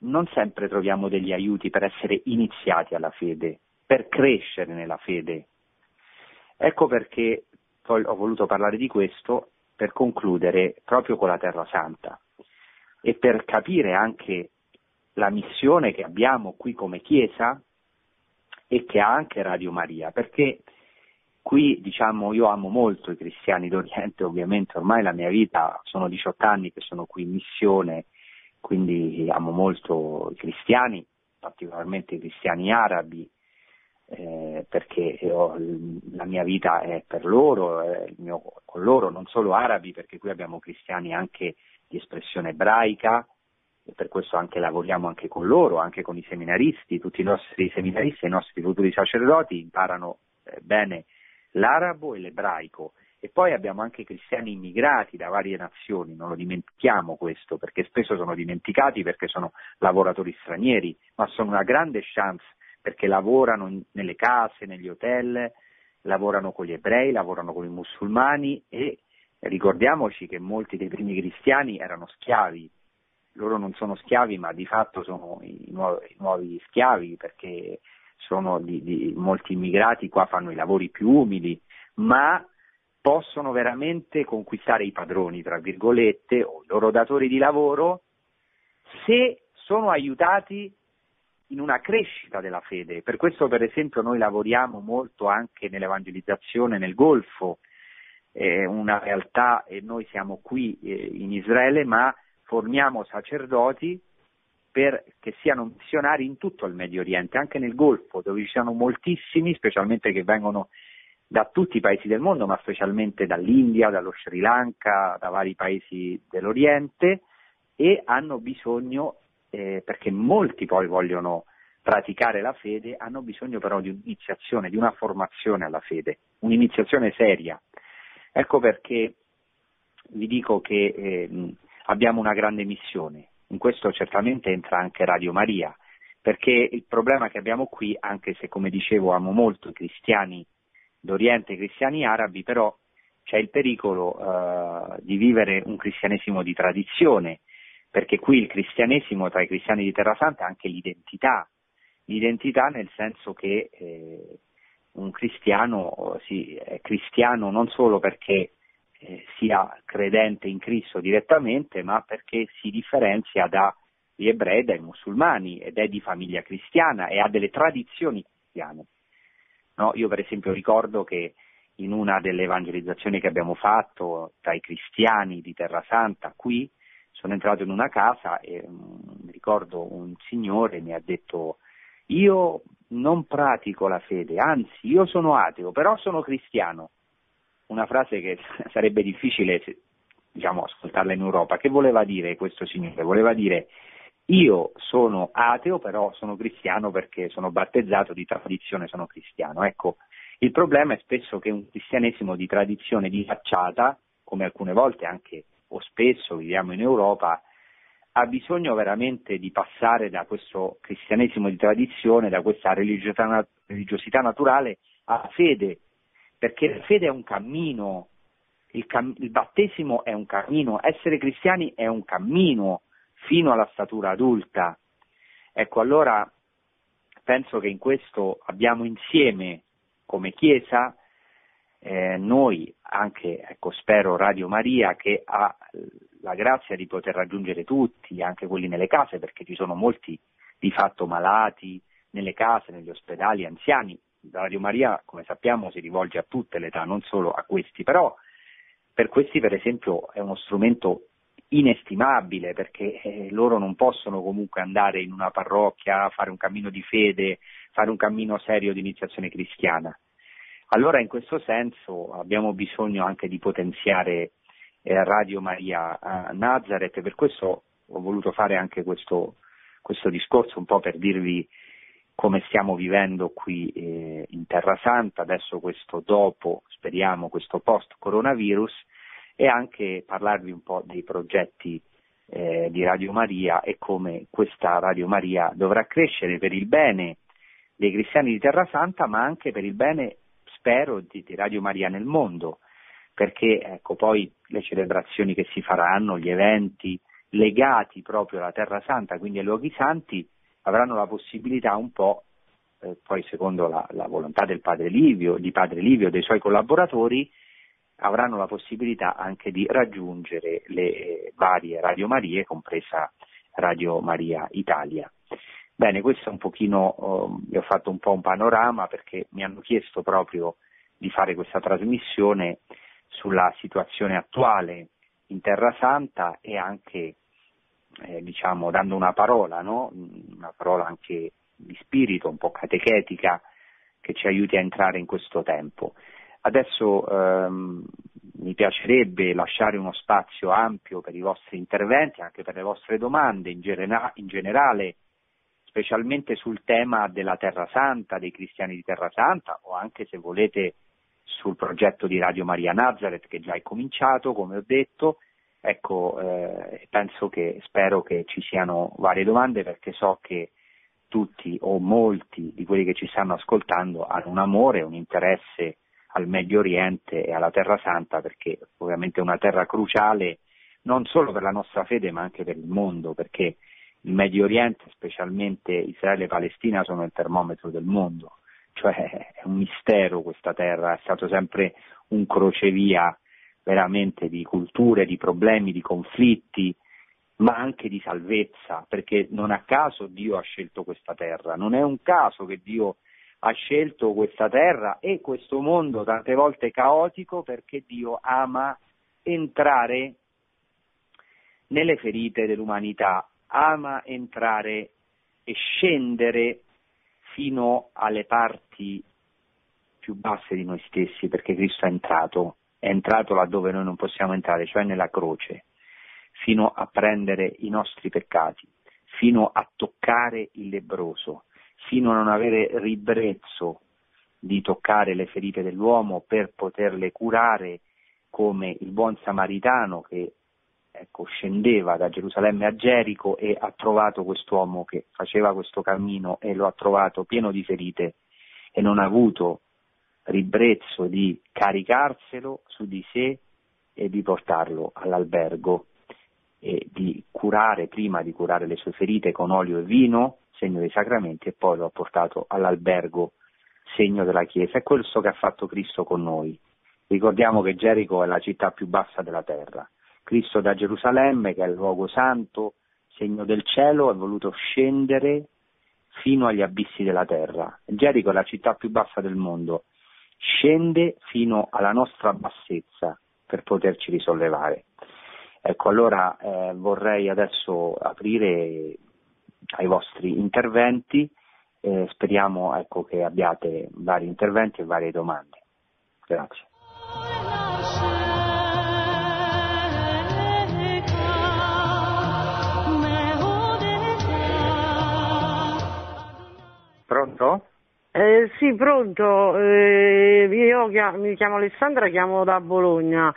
non sempre troviamo degli aiuti per essere iniziati alla fede, per crescere nella fede. Ecco perché ho voluto parlare di questo per concludere proprio con la Terra Santa e per capire anche la missione che abbiamo qui come Chiesa e che ha anche Radio Maria, perché qui diciamo io amo molto i cristiani d'Oriente, ovviamente ormai la mia vita sono 18 anni che sono qui in missione, quindi amo molto i cristiani, particolarmente i cristiani arabi, eh, perché ho, la mia vita è per loro, è mio, con loro, non solo arabi, perché qui abbiamo cristiani anche di espressione ebraica, e per questo anche lavoriamo anche con loro, anche con i seminaristi, tutti i nostri seminaristi e i nostri futuri sacerdoti imparano eh, bene l'arabo e l'ebraico. E poi abbiamo anche cristiani immigrati da varie nazioni, non lo dimentichiamo questo, perché spesso sono dimenticati perché sono lavoratori stranieri, ma sono una grande chance perché lavorano nelle case, negli hotel, lavorano con gli ebrei, lavorano con i musulmani e ricordiamoci che molti dei primi cristiani erano schiavi. Loro non sono schiavi, ma di fatto sono i nuovi, i nuovi schiavi perché sono di, di, molti immigrati qua fanno i lavori più umili, ma possono veramente conquistare i padroni, tra virgolette, o i loro datori di lavoro se sono aiutati in una crescita della fede. Per questo, per esempio, noi lavoriamo molto anche nell'evangelizzazione nel Golfo, è una realtà e noi siamo qui eh, in Israele, ma formiamo sacerdoti perché siano missionari in tutto il Medio Oriente, anche nel Golfo, dove ci sono moltissimi, specialmente che vengono da tutti i paesi del mondo, ma specialmente dall'India, dallo Sri Lanka, da vari paesi dell'Oriente e hanno bisogno eh, perché molti poi vogliono praticare la fede, hanno bisogno però di un'iniziazione, di una formazione alla fede, un'iniziazione seria. Ecco perché vi dico che eh, abbiamo una grande missione, in questo certamente entra anche Radio Maria, perché il problema che abbiamo qui, anche se come dicevo amo molto i cristiani d'Oriente, i cristiani arabi, però c'è il pericolo eh, di vivere un cristianesimo di tradizione, perché qui il cristianesimo tra i cristiani di Terra Santa è anche l'identità, l'identità nel senso che eh, un cristiano sì, è cristiano non solo perché eh, sia credente in Cristo direttamente, ma perché si differenzia dagli ebrei dai musulmani ed è di famiglia cristiana e ha delle tradizioni cristiane. No, io per esempio ricordo che in una delle evangelizzazioni che abbiamo fatto tra i cristiani di Terra Santa qui sono entrato in una casa e um, ricordo un signore mi ha detto io non pratico la fede, anzi io sono ateo, però sono cristiano. Una frase che sarebbe difficile diciamo, ascoltarla in Europa. Che voleva dire questo signore? Voleva dire io sono ateo, però sono cristiano perché sono battezzato di tradizione, sono cristiano. Ecco, il problema è spesso che un cristianesimo di tradizione di facciata, come alcune volte anche o spesso viviamo in Europa, ha bisogno veramente di passare da questo cristianesimo di tradizione, da questa religiosità, religiosità naturale alla fede, perché la fede è un cammino, il, cam- il battesimo è un cammino, essere cristiani è un cammino fino alla statura adulta. Ecco, allora penso che in questo abbiamo insieme come Chiesa eh, noi, anche ecco, spero Radio Maria, che ha la grazia di poter raggiungere tutti, anche quelli nelle case, perché ci sono molti di fatto malati nelle case, negli ospedali, anziani. Radio Maria, come sappiamo, si rivolge a tutte le età, non solo a questi, però per questi per esempio è uno strumento inestimabile perché eh, loro non possono comunque andare in una parrocchia, fare un cammino di fede, fare un cammino serio di iniziazione cristiana. Allora in questo senso abbiamo bisogno anche di potenziare eh, Radio Maria a Nazareth e per questo ho voluto fare anche questo, questo discorso un po' per dirvi come stiamo vivendo qui eh, in Terra Santa, adesso questo dopo, speriamo, questo post coronavirus e anche parlarvi un po' dei progetti eh, di Radio Maria e come questa Radio Maria dovrà crescere per il bene dei cristiani di Terra Santa, ma anche per il bene, spero, di, di Radio Maria nel mondo. Perché ecco, poi le celebrazioni che si faranno, gli eventi legati proprio alla Terra Santa, quindi ai luoghi santi, avranno la possibilità un po', eh, poi secondo la, la, volontà del padre Livio, di padre Livio e dei suoi collaboratori, avranno la possibilità anche di raggiungere le eh, varie Radio Marie, compresa Radio Maria Italia. Bene, questo è un pochino, eh, vi ho fatto un po' un panorama perché mi hanno chiesto proprio di fare questa trasmissione sulla situazione attuale in Terra Santa e anche eh, diciamo, dando una parola, no? una parola anche di spirito, un po' catechetica, che ci aiuti a entrare in questo tempo. Adesso ehm, mi piacerebbe lasciare uno spazio ampio per i vostri interventi, anche per le vostre domande in, genera- in generale, specialmente sul tema della Terra Santa, dei cristiani di Terra Santa, o anche se volete sul progetto di Radio Maria Nazareth che già è cominciato, come ho detto. Ecco, eh, penso che, spero che ci siano varie domande perché so che tutti o molti di quelli che ci stanno ascoltando hanno un amore, un interesse al Medio Oriente e alla Terra Santa perché ovviamente è una terra cruciale non solo per la nostra fede ma anche per il mondo perché il Medio Oriente, specialmente Israele e Palestina, sono il termometro del mondo. Cioè è un mistero questa terra, è stato sempre un crocevia veramente di culture, di problemi, di conflitti ma anche di salvezza, perché non a caso Dio ha scelto questa terra, non è un caso che Dio ha scelto questa terra e questo mondo tante volte caotico perché Dio ama entrare nelle ferite dell'umanità, ama entrare e scendere fino alle parti più basse di noi stessi perché Cristo è entrato, è entrato laddove noi non possiamo entrare, cioè nella croce, fino a prendere i nostri peccati, fino a toccare il lebroso, fino a non avere ribrezzo di toccare le ferite dell'uomo per poterle curare come il buon samaritano che ecco, scendeva da Gerusalemme a Gerico e ha trovato quest'uomo che faceva questo cammino e lo ha trovato pieno di ferite e non ha avuto ribrezzo di caricarselo su di sé e di portarlo all'albergo e di curare, prima di curare le sue ferite con olio e vino, segno dei sacramenti, e poi lo ha portato all'albergo, segno della Chiesa. È questo che ha fatto Cristo con noi. Ricordiamo che Gerico è la città più bassa della terra. Cristo da Gerusalemme, che è il luogo santo, segno del cielo, è voluto scendere fino agli abissi della terra. Gerico è la città più bassa del mondo, scende fino alla nostra bassezza per poterci risollevare. Ecco, allora eh, vorrei adesso aprire ai vostri interventi, eh, speriamo ecco, che abbiate vari interventi e varie domande. Grazie. Pronto? Eh, sì, pronto. Eh, io chiamo, mi chiamo Alessandra, chiamo da Bologna.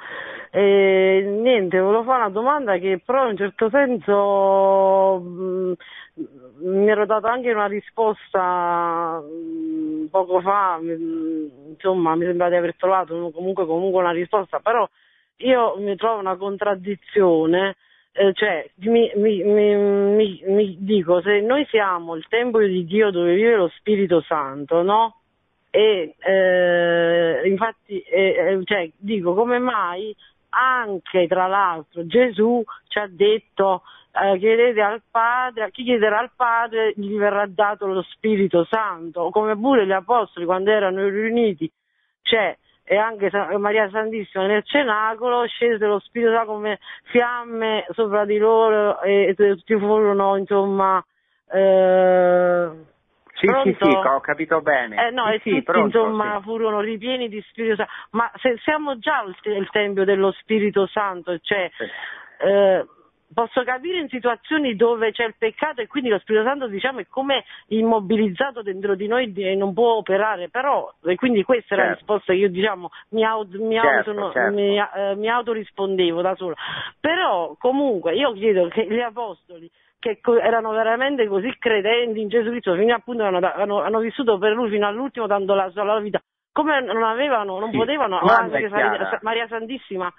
Eh, niente, volevo fare una domanda che però in un certo senso mh, mm, mi ero data anche una risposta mh, mm, poco fa, mh, insomma mi sembra di aver trovato comunque, comunque una risposta, però io mi trovo una contraddizione eh, cioè, mi, mi, mi, mi, dico, se noi siamo il tempio di Dio dove vive lo Spirito Santo, no? E eh, infatti, eh, cioè, dico, come mai anche tra l'altro Gesù ci ha detto eh, chiedete al Padre, a chi chiederà al Padre gli verrà dato lo Spirito Santo, come pure gli Apostoli quando erano riuniti, cioè e anche Maria Santissima nel cenacolo scese lo Spirito Santo come fiamme sopra di loro e tutti furono insomma eh, sì, sì, sì, ho capito bene. Eh, no, sì, e tutti pronto, insomma sì. furono ripieni di Spirito Santo. Ma se siamo già al, il Tempio dello Spirito Santo, cioè eh, posso capire in situazioni dove c'è il peccato e quindi lo Spirito Santo diciamo è come immobilizzato dentro di noi e non può operare, però e quindi questa certo. è la certo. risposta che io diciamo mi, auto, mi, certo, sono, certo. mi, eh, mi autorispondevo da sola. Però comunque io chiedo che gli apostoli che erano veramente così credenti in Gesù Cristo, fino appunto hanno, hanno, hanno vissuto per lui fino all'ultimo dando la sua vita, come non avevano, non sì, potevano, anche Maria Santissima,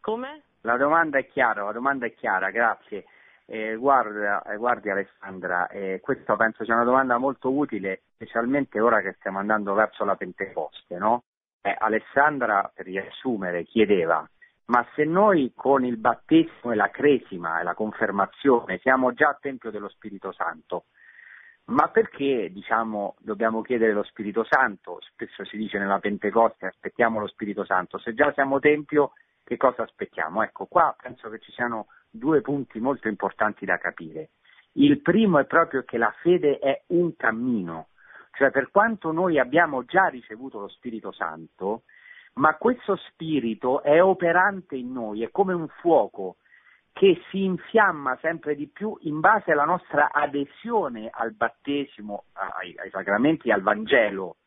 come? La domanda è chiara, la domanda è chiara, grazie. Eh, guarda, eh, guardi Alessandra, eh, questa penso sia una domanda molto utile, specialmente ora che stiamo andando verso la Pentecoste, no? Eh, Alessandra, per riassumere, chiedeva, ma se noi con il battesimo e la cresima e la confermazione siamo già Tempio dello Spirito Santo, ma perché diciamo, dobbiamo chiedere lo Spirito Santo? Spesso si dice nella Pentecoste aspettiamo lo Spirito Santo, se già siamo Tempio che cosa aspettiamo? Ecco, qua penso che ci siano due punti molto importanti da capire. Il primo è proprio che la fede è un cammino, cioè per quanto noi abbiamo già ricevuto lo Spirito Santo, ma questo Spirito è operante in noi, è come un fuoco che si infiamma sempre di più in base alla nostra adesione al battesimo, ai, ai sacramenti, al Vangelo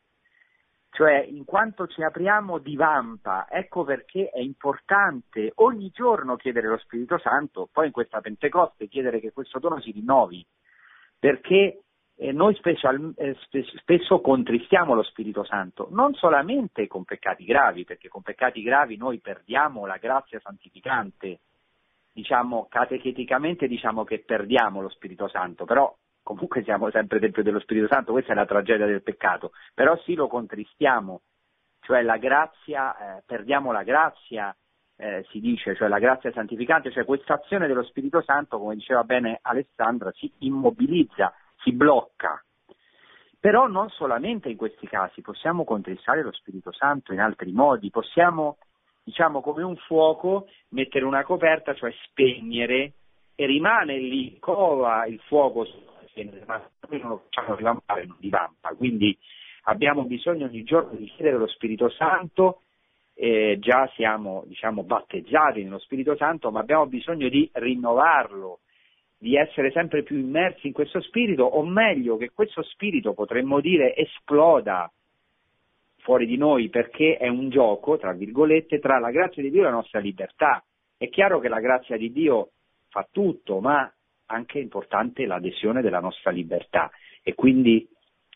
cioè in quanto ci apriamo di vampa, ecco perché è importante ogni giorno chiedere lo Spirito Santo, poi in questa Pentecoste chiedere che questo dono si rinnovi, perché eh, noi special, eh, spesso contristiamo lo Spirito Santo, non solamente con peccati gravi, perché con peccati gravi noi perdiamo la grazia santificante, diciamo catecheticamente diciamo che perdiamo lo Spirito Santo, però comunque siamo sempre Tempio dello Spirito Santo, questa è la tragedia del peccato, però sì lo contristiamo, cioè la grazia, eh, perdiamo la grazia eh, si dice, cioè la grazia santificante, cioè questa azione dello Spirito Santo, come diceva bene Alessandra, si immobilizza, si blocca. Però non solamente in questi casi, possiamo contristare lo Spirito Santo in altri modi, possiamo, diciamo, come un fuoco, mettere una coperta, cioè spegnere, e rimane lì, cova il fuoco, ma noi non lo facciamo divampare, non divampa, quindi abbiamo bisogno ogni giorno di chiedere lo Spirito Santo eh, già siamo diciamo, battezzati nello Spirito Santo, ma abbiamo bisogno di rinnovarlo, di essere sempre più immersi in questo spirito, o meglio che questo spirito, potremmo dire, esploda fuori di noi perché è un gioco, tra virgolette, tra la grazia di Dio e la nostra libertà. È chiaro che la grazia di Dio fa tutto, ma anche importante l'adesione della nostra libertà. E quindi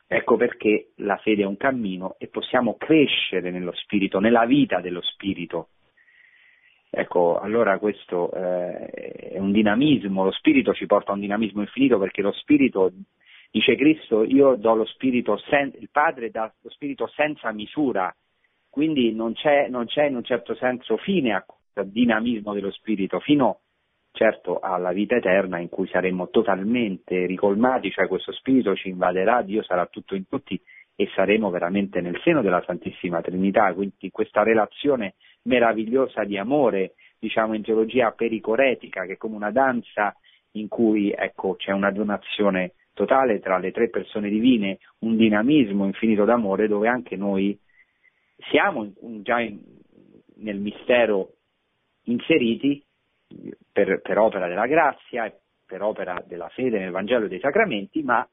Ecco perché la fede è un cammino e possiamo crescere nello spirito, nella vita dello spirito. Ecco, allora questo eh, è un dinamismo, lo spirito ci porta a un dinamismo infinito perché lo spirito, dice Cristo, io do lo spirito, sen- il Padre dà lo spirito senza misura, quindi non c'è, non c'è in un certo senso fine a questo dinamismo dello spirito, fino a certo alla vita eterna in cui saremo totalmente ricolmati, cioè questo spirito ci invaderà, Dio sarà tutto in tutti e saremo veramente nel seno della Santissima Trinità, quindi questa relazione meravigliosa di amore, diciamo in teologia pericoretica, che è come una danza in cui ecco, c'è una donazione totale tra le tre persone divine, un dinamismo infinito d'amore dove anche noi siamo già in, nel mistero inseriti per, per opera della grazia e per opera della fede nel Vangelo e dei sacramenti, ma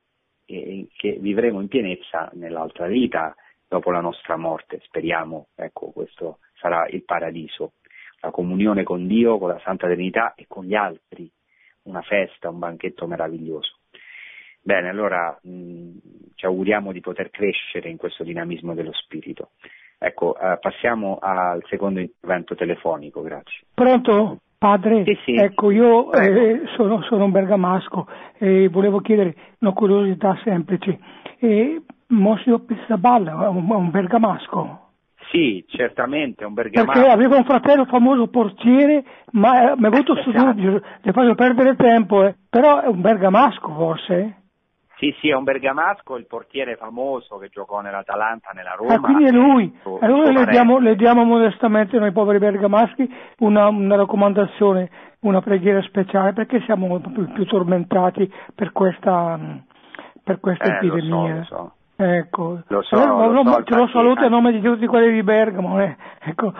eh, che vivremo in pienezza nell'altra vita dopo la nostra morte. Speriamo, ecco, questo sarà il paradiso, la comunione con Dio, con la Santa Trinità e con gli altri, una festa, un banchetto meraviglioso. Bene, allora mh, ci auguriamo di poter crescere in questo dinamismo dello spirito. Ecco, eh, passiamo al secondo intervento telefonico, grazie. Pronto? Padre, sì, sì. ecco, io eh, sono, sono, un bergamasco e volevo chiedere una curiosità semplice. Eh, Monsignor Pizzaballa è un, un bergamasco? Sì, certamente, è un bergamasco. Perché aveva un fratello famoso portiere, ma mi ha avuto esatto. studio, le faccio perdere tempo, eh. però è un bergamasco forse? Sì, sì, è un bergamasco, il portiere famoso che giocò nell'Atalanta, nella Roma. Ah, quindi è lui. Allora le diamo, le diamo, modestamente noi poveri bergamaschi una, una, raccomandazione, una preghiera speciale perché siamo più, più tormentati per questa, per questa eh, epidemia. Lo so, lo so. Ecco, lo so, allora, lo so, te lo saluto a nome di tutti quelli di Bergamo. Eh. Ecco,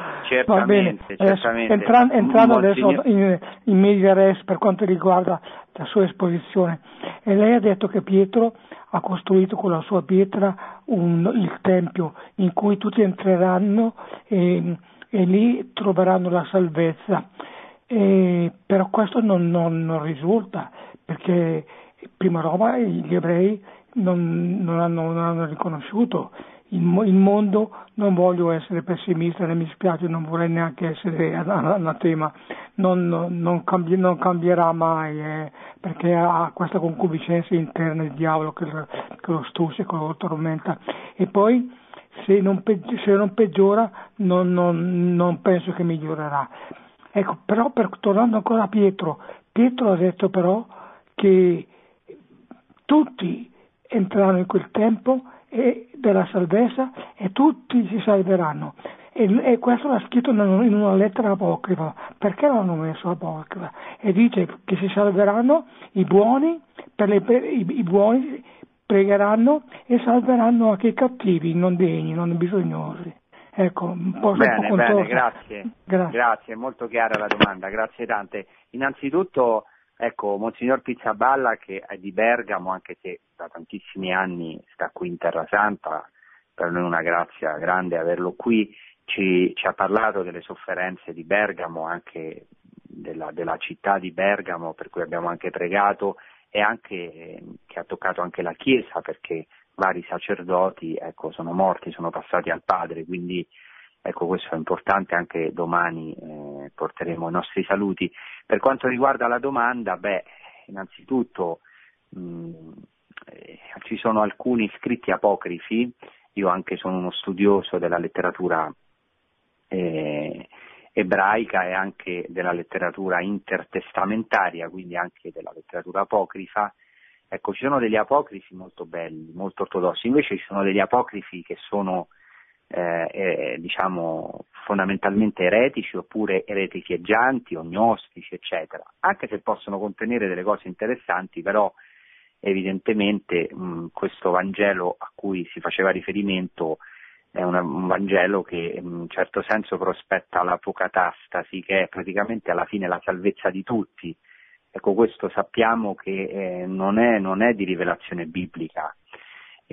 va bene. Certamente, Entra, entrando Monsignor... adesso in, in media res per quanto riguarda la sua esposizione, e lei ha detto che Pietro ha costruito con la sua pietra un, il tempio in cui tutti entreranno e, e lì troveranno la salvezza. E, però questo non, non, non risulta perché prima roba gli ebrei non, non, hanno, non hanno, riconosciuto. Il, il, mondo, non voglio essere pessimista né mi spiace, non vorrei neanche essere anatema, non, non, cambi, non cambierà mai eh, perché ha questa concupiscenza interna il diavolo che, che lo stuccia, che lo tormenta. E poi se non, se non peggiora non, penso che migliorerà. Ecco, però per, tornando ancora a Pietro, Pietro ha detto però che tutti entreranno in quel tempo e della salvezza e tutti si salveranno. E, e questo l'ha scritto in una lettera apocrifa. Perché l'hanno messo apocrifa? E dice che si salveranno i buoni, per le, i, i buoni pregheranno e salveranno anche i cattivi, non degni, non bisognosi. Ecco, un po', bene, bene, grazie. grazie. Grazie, molto chiara la domanda, grazie tante. Innanzitutto Ecco, Monsignor Pizzaballa che è di Bergamo, anche se da tantissimi anni sta qui in Terra Santa, per noi è una grazia grande averlo qui, ci, ci ha parlato delle sofferenze di Bergamo, anche della, della, città di Bergamo, per cui abbiamo anche pregato e anche, che ha toccato anche la Chiesa perché vari sacerdoti ecco, sono morti, sono passati al Padre, quindi Ecco, questo è importante, anche domani eh, porteremo i nostri saluti. Per quanto riguarda la domanda, beh, innanzitutto mh, eh, ci sono alcuni scritti apocrifi, io anche sono uno studioso della letteratura eh, ebraica e anche della letteratura intertestamentaria, quindi anche della letteratura apocrifa. Ecco, ci sono degli apocrifi molto belli, molto ortodossi, invece ci sono degli apocrifi che sono eh, eh, diciamo fondamentalmente eretici oppure ereticheggianti o gnostici, eccetera, anche se possono contenere delle cose interessanti, però evidentemente mh, questo Vangelo a cui si faceva riferimento è una, un Vangelo che in un certo senso prospetta l'apocatastasi, che è praticamente alla fine la salvezza di tutti. Ecco, questo sappiamo che eh, non, è, non, è, di rivelazione biblica.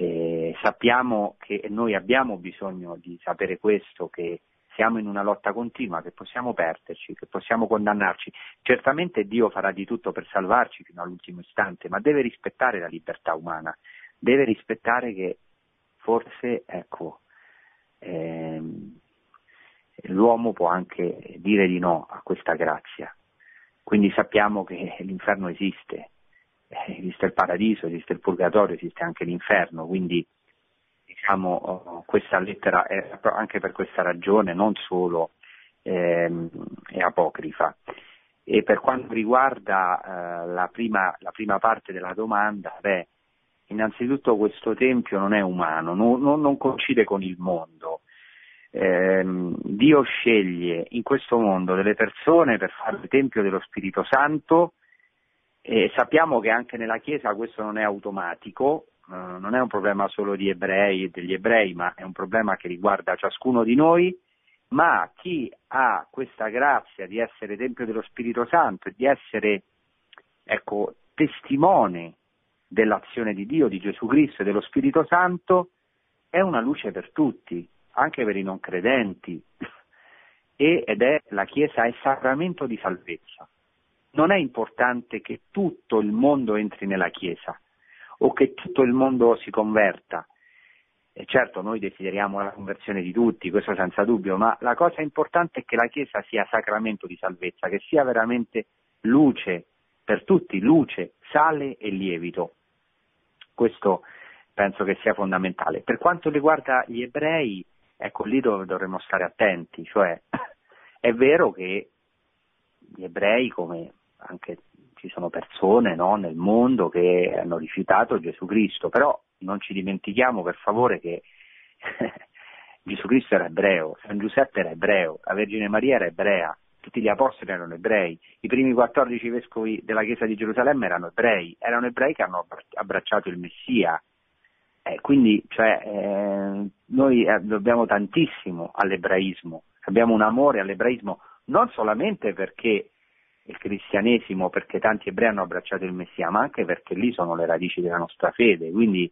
Eh, sappiamo che noi abbiamo bisogno di sapere questo, che siamo in una lotta continua, che possiamo perderci, che possiamo condannarci. Certamente Dio farà di tutto per salvarci fino all'ultimo istante, ma deve rispettare la libertà umana, deve rispettare che forse, ecco, ehm, l'uomo può anche dire di no a questa grazia. Quindi sappiamo che l'inferno esiste, esiste il paradiso, esiste il purgatorio, esiste anche l'inferno, quindi diciamo, oh, questa lettera è anche per questa ragione non solo ehm, è apocrifa. E per quanto riguarda eh, la, prima, la, prima, parte della domanda, beh, innanzitutto questo tempio non è umano, non, non coincide con il mondo. Eh, Dio sceglie in questo mondo delle persone per fare il tempio dello Spirito Santo e sappiamo che anche nella Chiesa questo non è automatico, eh, non è un problema solo di ebrei e degli ebrei, ma è un problema che riguarda ciascuno di noi, ma chi ha questa grazia di essere Tempio dello Spirito Santo e di essere ecco, testimone dell'azione di Dio, di Gesù Cristo e dello Spirito Santo, è una luce per tutti, anche per i non credenti, ed è la Chiesa è sacramento di salvezza. Non è importante che tutto il mondo entri nella Chiesa o che tutto il mondo si converta. E certo noi desideriamo la conversione di tutti, questo senza dubbio, ma la cosa importante è che la Chiesa sia sacramento di salvezza, che sia veramente luce per tutti, luce, sale e lievito. Questo penso che sia fondamentale. Per quanto riguarda gli ebrei, ecco lì dove dovremmo stare attenti, cioè è vero che gli ebrei, come anche ci sono persone no, nel mondo che hanno rifiutato Gesù Cristo, però non ci dimentichiamo per favore che Gesù Cristo era ebreo, San Giuseppe era ebreo, la Vergine Maria era ebrea, tutti gli apostoli erano ebrei, i primi 14 vescovi della Chiesa di Gerusalemme erano ebrei, erano ebrei che hanno abbracciato il Messia. Eh, quindi cioè, eh, noi eh, dobbiamo tantissimo all'ebraismo, abbiamo un amore all'ebraismo non solamente perché il cristianesimo perché tanti ebrei hanno abbracciato il Messia, ma anche perché lì sono le radici della nostra fede. Quindi,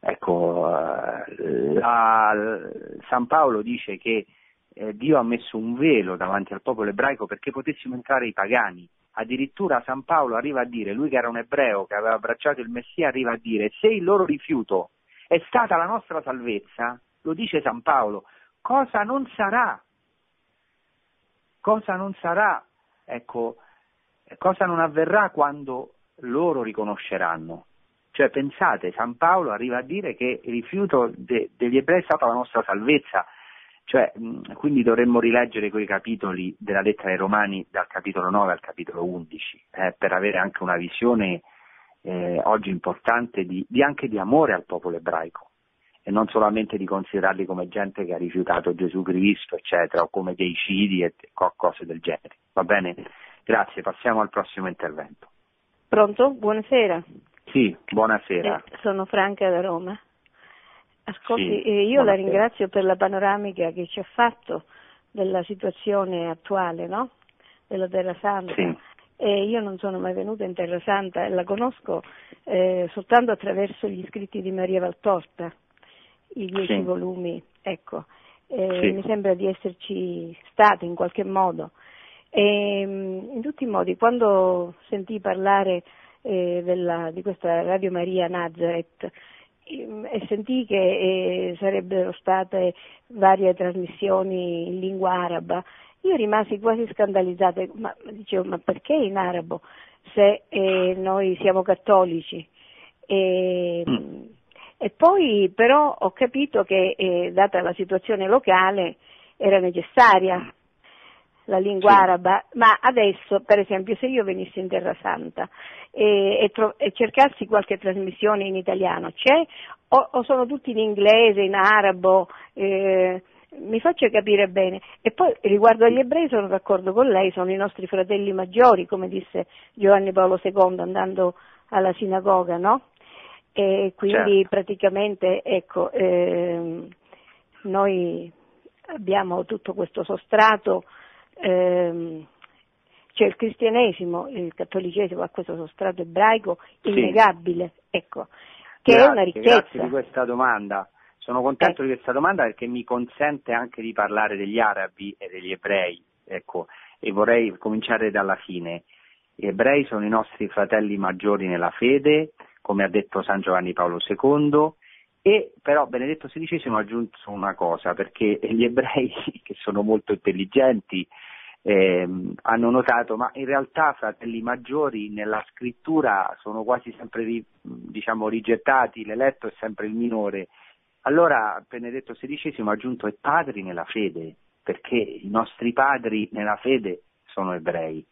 ecco, eh, la, San Paolo dice che eh, Dio ha messo un velo davanti al popolo ebraico perché potessimo entrare i pagani. Addirittura San Paolo arriva a dire, lui che era un ebreo che aveva abbracciato il Messia, arriva a dire, se il loro rifiuto è stata la nostra salvezza, lo dice San Paolo, cosa non sarà? Cosa non sarà ecco, cosa non avverrà quando loro riconosceranno? Cioè pensate, San Paolo arriva a dire che il rifiuto de, degli ebrei è stata la nostra salvezza, cioè, mh, quindi dovremmo rileggere quei capitoli della lettera ai Romani dal capitolo 9 al capitolo 11, eh, per avere anche una visione eh, oggi importante di, di anche di amore al popolo ebraico e non solamente di considerarli come gente che ha rifiutato Gesù Cristo, eccetera, o come dei cidi e cose del genere. Va bene? Grazie, passiamo al prossimo intervento. Pronto? Buonasera. Sì, buonasera. Eh, sono Franca da Roma. Ascolti, Sì, eh, io la buonasera. ringrazio per la panoramica che ci ha fatto della situazione attuale, no? Della Terra Santa. Sì. E io non sono mai venuta in Terra Santa e la conosco eh, soltanto attraverso gli scritti di Maria Valtorta, i dieci Sì. volumi, ecco. Eh, Sì. Mi sembra di esserci stata in qualche modo. E, mh, in tutti i modi, quando sentii parlare eh, della- di questa Radio Maria Nazareth ehm, e sentii che eh, sarebbero state varie trasmissioni in lingua araba, io rimasi quasi scandalizzata, ma dicevo, ma perché in arabo se eh, noi siamo cattolici? E, Mm. E poi però ho capito che, eh, data la situazione locale, era necessaria la lingua Sì. araba, ma adesso, per esempio, se io venissi in Terra Santa e, e tro- e cercassi qualche trasmissione in italiano, c'è o, o sono tutti in inglese, in arabo? eh, mi faccia capire bene. E poi riguardo agli ebrei sono d'accordo con lei, sono i nostri fratelli maggiori, come disse Giovanni Paolo II andando alla sinagoga, no? E quindi Certo. praticamente, ecco, ehm, noi abbiamo tutto questo sostrato, ehm, c'è il cristianesimo, il cattolicesimo ha questo sostrato ebraico Sì. innegabile, ecco, che è Grazie, una Grazie ricchezza. di questa domanda. Sono contento Eh. di questa domanda perché mi consente anche di parlare degli arabi e degli ebrei, ecco, e vorrei cominciare dalla fine. Gli ebrei sono i nostri fratelli maggiori nella fede, come ha detto San Giovanni Paolo II, e però Benedetto XVI ha aggiunto una cosa, perché gli ebrei, che sono molto intelligenti, ehm, hanno notato, ma in realtà fratelli maggiori nella scrittura sono quasi sempre diciamo, rigettati, l'eletto è sempre il minore. Allora Benedetto XVI ha aggiunto e padri nella fede, perché i nostri padri nella fede sono ebrei.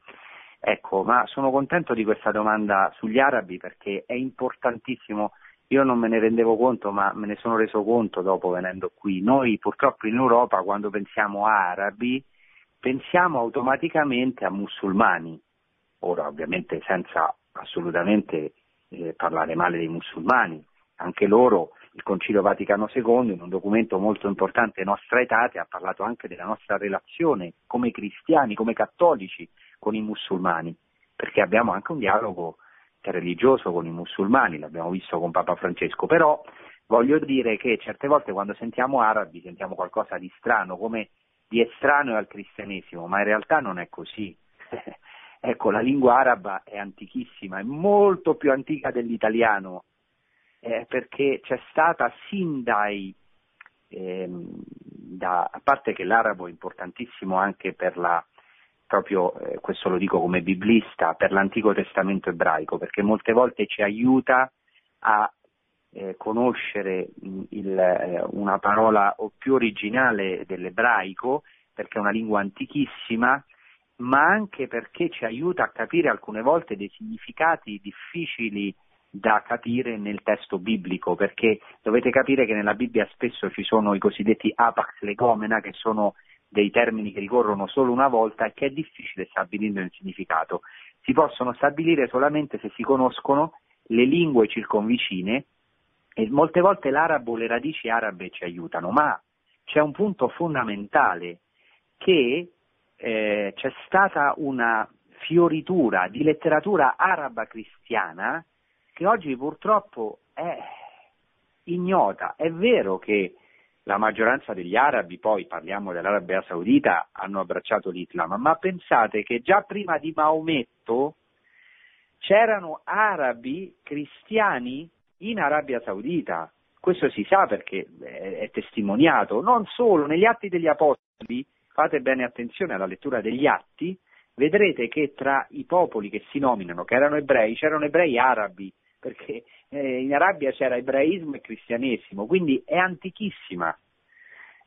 Ecco, ma sono contento di questa domanda sugli arabi perché è importantissimo. Io non me ne rendevo conto, ma me ne sono reso conto dopo venendo qui. Noi purtroppo in Europa quando pensiamo a arabi pensiamo automaticamente a musulmani. Ora ovviamente senza assolutamente eh, parlare male dei musulmani, anche loro il Concilio Vaticano II in un documento molto importante Nostra Etate ha parlato anche della nostra relazione come cristiani, come cattolici con i musulmani, perché abbiamo anche un dialogo religioso con i musulmani, l'abbiamo visto con Papa Francesco, però voglio dire che certe volte quando sentiamo arabi sentiamo qualcosa di strano, come di estraneo al cristianesimo, ma in realtà non è così. ecco, la lingua araba è antichissima, è molto più antica dell'italiano, eh, perché c'è stata sin dai, ehm, da, a parte che l'arabo è importantissimo anche per la, proprio eh, questo lo dico come biblista, per l'Antico Testamento ebraico, perché molte volte ci aiuta a eh, conoscere mh, il, eh, una parola più originale dell'ebraico, perché è una lingua antichissima, ma anche perché ci aiuta a capire alcune volte dei significati difficili da capire nel testo biblico, perché dovete capire che nella Bibbia spesso ci sono i cosiddetti apax legomena, che sono dei termini che ricorrono solo una volta e che è difficile stabilirne il significato. Si possono stabilire solamente se si conoscono le lingue circonvicine e molte volte l'arabo, le radici arabe ci aiutano, ma c'è un punto fondamentale che eh, c'è stata una fioritura di letteratura araba cristiana che oggi purtroppo è ignota. È vero che la maggioranza degli arabi, poi parliamo dell'Arabia Saudita, hanno abbracciato l'Islam, ma pensate che già prima di Maometto c'erano arabi cristiani in Arabia Saudita. Questo si sa perché è testimoniato, non solo negli atti degli apostoli, fate bene attenzione alla lettura degli atti, vedrete che tra i popoli che si nominano, che erano ebrei, c'erano ebrei arabi, perché eh, in Arabia c'era ebraismo e cristianesimo, quindi è antichissima.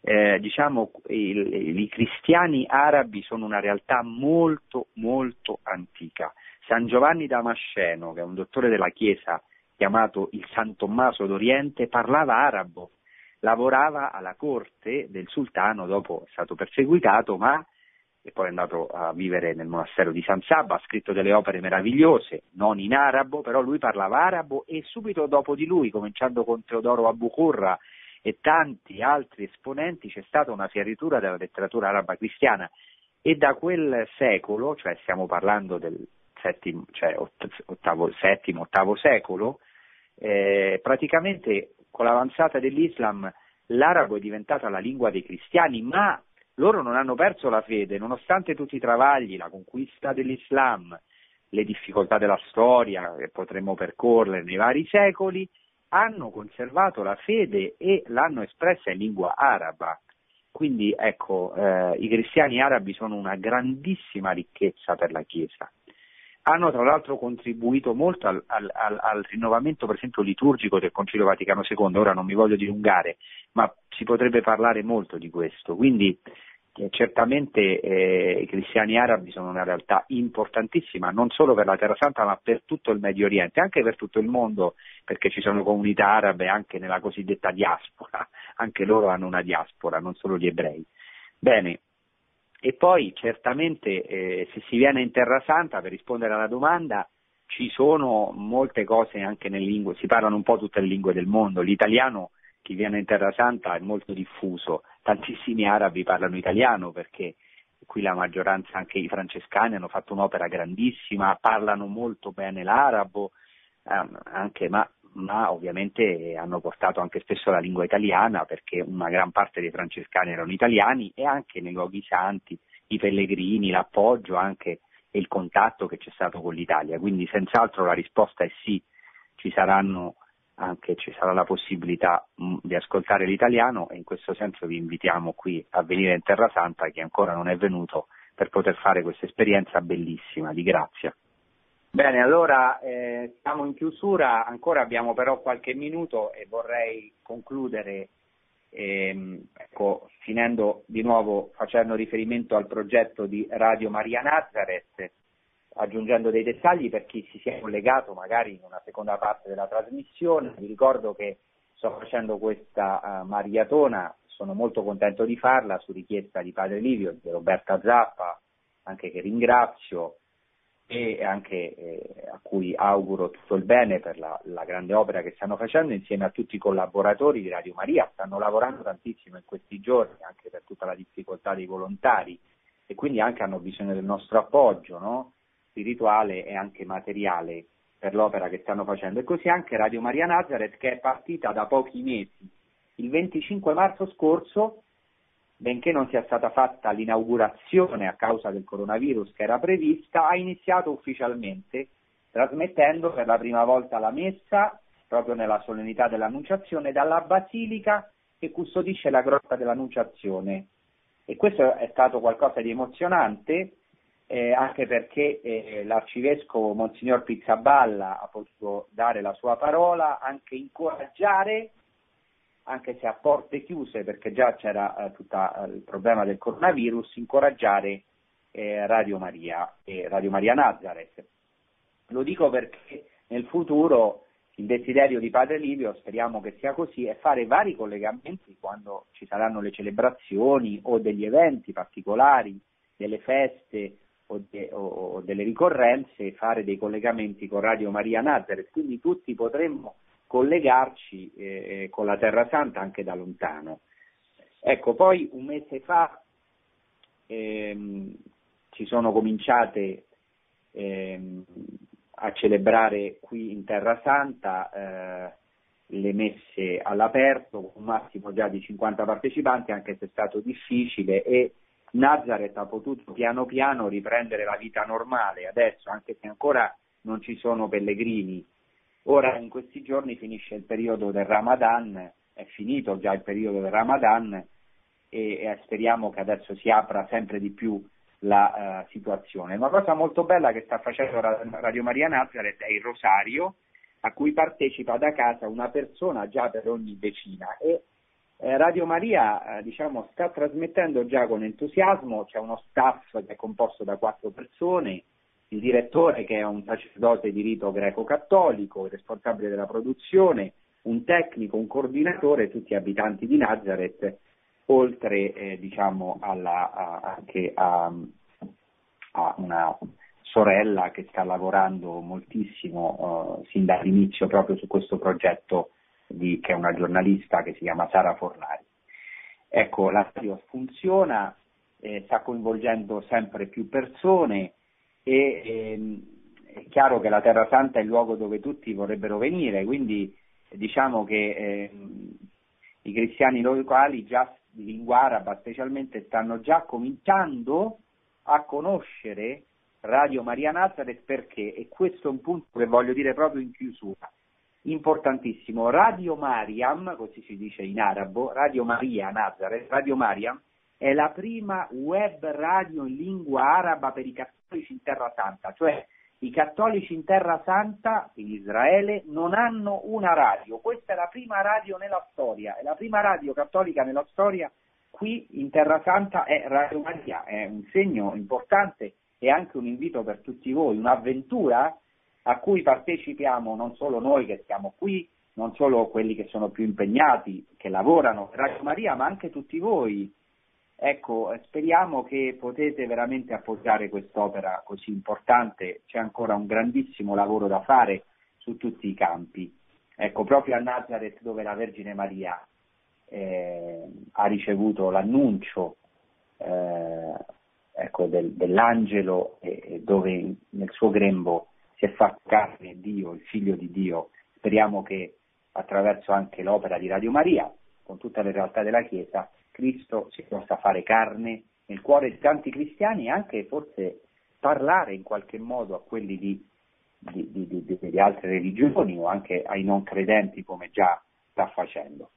Eh, diciamo il, i cristiani arabi sono una realtà molto molto antica. San Giovanni Damasceno, che è un dottore della Chiesa chiamato il San Tommaso d'Oriente, parlava arabo, lavorava alla corte del sultano, dopo è stato perseguitato, ma e poi è andato a vivere nel monastero di San Sabba, ha scritto delle opere meravigliose, non in arabo, però lui parlava arabo e subito dopo di lui, cominciando con Teodoro Abucurra e tanti altri esponenti, c'è stata una fioritura della letteratura araba cristiana. E da quel secolo, cioè stiamo parlando del settimo, cioè ottavo, settimo, ottavo secolo, eh, praticamente con l'avanzata dell'Islam l'arabo è diventata la lingua dei cristiani, ma loro non hanno perso la fede, nonostante tutti i travagli, la conquista dell'Islam, le difficoltà della storia che potremmo percorrere nei vari secoli, hanno conservato la fede e l'hanno espressa in lingua araba. Quindi ecco, eh, i cristiani arabi sono una grandissima ricchezza per la Chiesa. Hanno tra l'altro contribuito molto al, al, al, al rinnovamento, per esempio, liturgico del Concilio Vaticano II. Ora non mi voglio dilungare, ma si potrebbe parlare molto di questo. Quindi certamente eh, i cristiani arabi sono una realtà importantissima non solo per la Terra Santa ma per tutto il Medio Oriente, anche per tutto il mondo perché ci sono comunità arabe anche nella cosiddetta diaspora, anche loro hanno una diaspora, non solo gli ebrei. Bene, e poi certamente eh, se si viene in Terra Santa, per rispondere alla domanda, ci sono molte cose anche nelle lingue, si parlano un po' tutte le lingue del mondo, l'italiano chi viene in Terra Santa è molto diffuso, tantissimi arabi parlano italiano perché qui la maggioranza, anche i francescani, hanno fatto un'opera grandissima, parlano molto bene l'arabo, ehm, anche, ma, ma, ovviamente hanno portato anche spesso la lingua italiana perché una gran parte dei francescani erano italiani e anche nei luoghi santi, i pellegrini, l'appoggio anche e il contatto che c'è stato con l'Italia. Quindi senz'altro la risposta è sì, ci saranno anche ci sarà la possibilità mm, di ascoltare l'italiano e in questo senso vi invitiamo qui a venire in Terra Santa chi ancora non è venuto per poter fare questa esperienza bellissima di grazia. Bene, allora eh, siamo in chiusura, ancora abbiamo però qualche minuto e vorrei concludere ehm, ecco, finendo di nuovo facendo riferimento al progetto di Radio Maria Nazareth aggiungendo dei dettagli per chi si sia collegato magari in una seconda parte della trasmissione. Vi ricordo che sto facendo questa uh, maratona, sono molto contento di farla su richiesta di Padre Livio, di Roberta Zappa, anche che ringrazio e anche eh, a cui auguro tutto il bene per la, la, grande opera che stanno facendo insieme a tutti i collaboratori di Radio Maria, stanno lavorando tantissimo in questi giorni anche per tutta la difficoltà dei volontari e quindi anche hanno bisogno del nostro appoggio, no? Spirituale e anche materiale per l'opera che stanno facendo. E così anche Radio Maria Nazareth che è partita da pochi mesi. Il 25 marzo scorso, benché non sia stata fatta l'inaugurazione a causa del coronavirus che era prevista, ha iniziato ufficialmente trasmettendo per la prima volta la messa proprio nella solennità dell'Annunciazione dalla Basilica che custodisce la grotta dell'Annunciazione. E questo è stato qualcosa di emozionante eh, anche perché eh, l'arcivescovo Monsignor Pizzaballa ha potuto dare la sua parola, anche incoraggiare, anche se a porte chiuse perché già c'era eh, tutto eh, il problema del coronavirus, incoraggiare eh, Radio Maria e Radio Maria Nazareth. Lo dico perché nel futuro il desiderio di Padre Livio, speriamo che sia così, è fare vari collegamenti quando ci saranno le celebrazioni o degli eventi particolari, delle feste o, de, o, delle ricorrenze fare dei collegamenti con Radio Maria Nazareth, quindi tutti potremmo collegarci eh, con la Terra Santa anche da lontano. Ecco, poi un mese fa ehm, ci sono cominciate ehm, a celebrare qui in Terra Santa eh, le messe all'aperto un massimo già di 50 partecipanti, anche se è stato difficile e Nazareth ha potuto piano piano riprendere la vita normale adesso, anche se ancora non ci sono pellegrini. Ora in questi giorni finisce il periodo del Ramadan, è finito già il periodo del Ramadan e, e speriamo che adesso si apra sempre di più la uh, situazione. Una cosa molto bella che sta facendo Radio Maria Nazareth è il rosario a cui partecipa da casa una persona già per ogni decina e eh, Radio Maria eh, diciamo, sta trasmettendo già con entusiasmo, c'è uno staff che è composto da quattro persone, il direttore che è un sacerdote di rito greco-cattolico, il responsabile della produzione, un tecnico, un coordinatore, tutti abitanti di Nazareth, oltre eh, diciamo, alla, a, anche a, a, una sorella che sta lavorando moltissimo uh, sin dall'inizio proprio su questo progetto di, che è una giornalista che si chiama Sara Fornari. Ecco, la radio funziona, eh, sta coinvolgendo sempre più persone e ehm, è chiaro che la Terra Santa è il luogo dove tutti vorrebbero venire, quindi diciamo che ehm, i cristiani locali già di lingua araba specialmente stanno già cominciando a conoscere Radio Maria Nazareth perché, e questo è un punto che voglio dire proprio in chiusura, importantissimo. Radio Mariam, così si dice in arabo, Radio Maria Nazareth, Radio Mariam è la prima web radio in lingua araba per i cattolici in Terra Santa, cioè i cattolici in Terra Santa, in Israele, non hanno una radio. Questa è la prima radio nella storia, è la prima radio cattolica nella storia qui in Terra Santa è Radio Maria, è un segno importante e anche un invito per tutti voi, un'avventura a cui partecipiamo non solo noi che siamo qui, non solo quelli che sono più impegnati, che lavorano per Radio Maria, ma anche tutti voi. Ecco, speriamo che potete veramente appoggiare quest'opera così importante, c'è ancora un grandissimo lavoro da fare su tutti i campi. Ecco, proprio a Nazareth dove la Vergine Maria eh, ha ricevuto l'annuncio eh, ecco, del, dell'angelo e dove nel suo grembo si è fatto carne Dio, il figlio di Dio. Speriamo che attraverso anche l'opera di Radio Maria, con tutte le realtà della Chiesa, Cristo si possa fare carne nel cuore di tanti cristiani e anche forse parlare in qualche modo a quelli di, di, di, di altre religioni o anche ai non credenti come già sta facendo.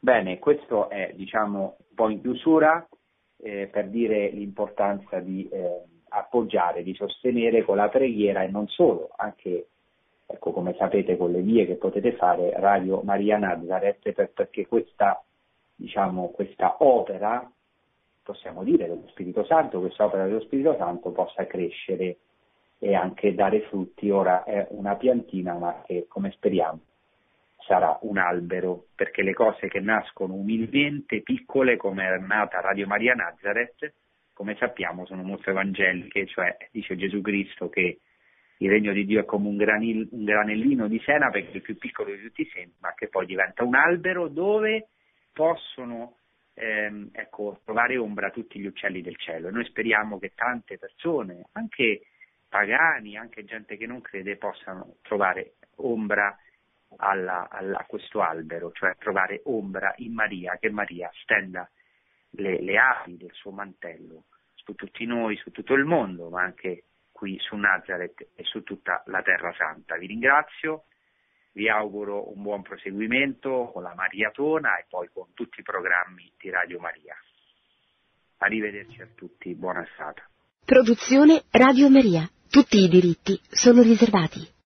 Bene, questo è diciamo un po' in chiusura eh, per dire l'importanza di eh, appoggiare, di sostenere con la preghiera e non solo, anche ecco, come sapete con le vie che potete fare, Radio Maria Nazareth, per, perché questa, diciamo, questa opera, possiamo dire dello Spirito Santo, questa opera dello Spirito Santo possa crescere e anche dare frutti. Ora è una piantina, ma che come speriamo sarà un albero, perché le cose che nascono umilmente, piccole, come è nata Radio Maria Nazareth, come sappiamo sono molto evangeliche, cioè dice Gesù Cristo che il regno di Dio è come un, granil, un granellino di senape che è il più piccolo di tutti i semi, ma che poi diventa un albero dove possono ehm, ecco, trovare ombra tutti gli uccelli del cielo. E noi speriamo che tante persone, anche pagani, anche gente che non crede, possano trovare ombra alla, alla, a questo albero, cioè trovare ombra in Maria, che Maria stenda le, le ali del suo mantello su tutti noi, su tutto il mondo, ma anche qui su Nazareth e su tutta la Terra Santa. Vi ringrazio, vi auguro un buon proseguimento con la Mariatona e poi con tutti i programmi di Radio Maria. Arrivederci a tutti, buona estate. Produzione Radio Maria. Tutti i diritti sono riservati.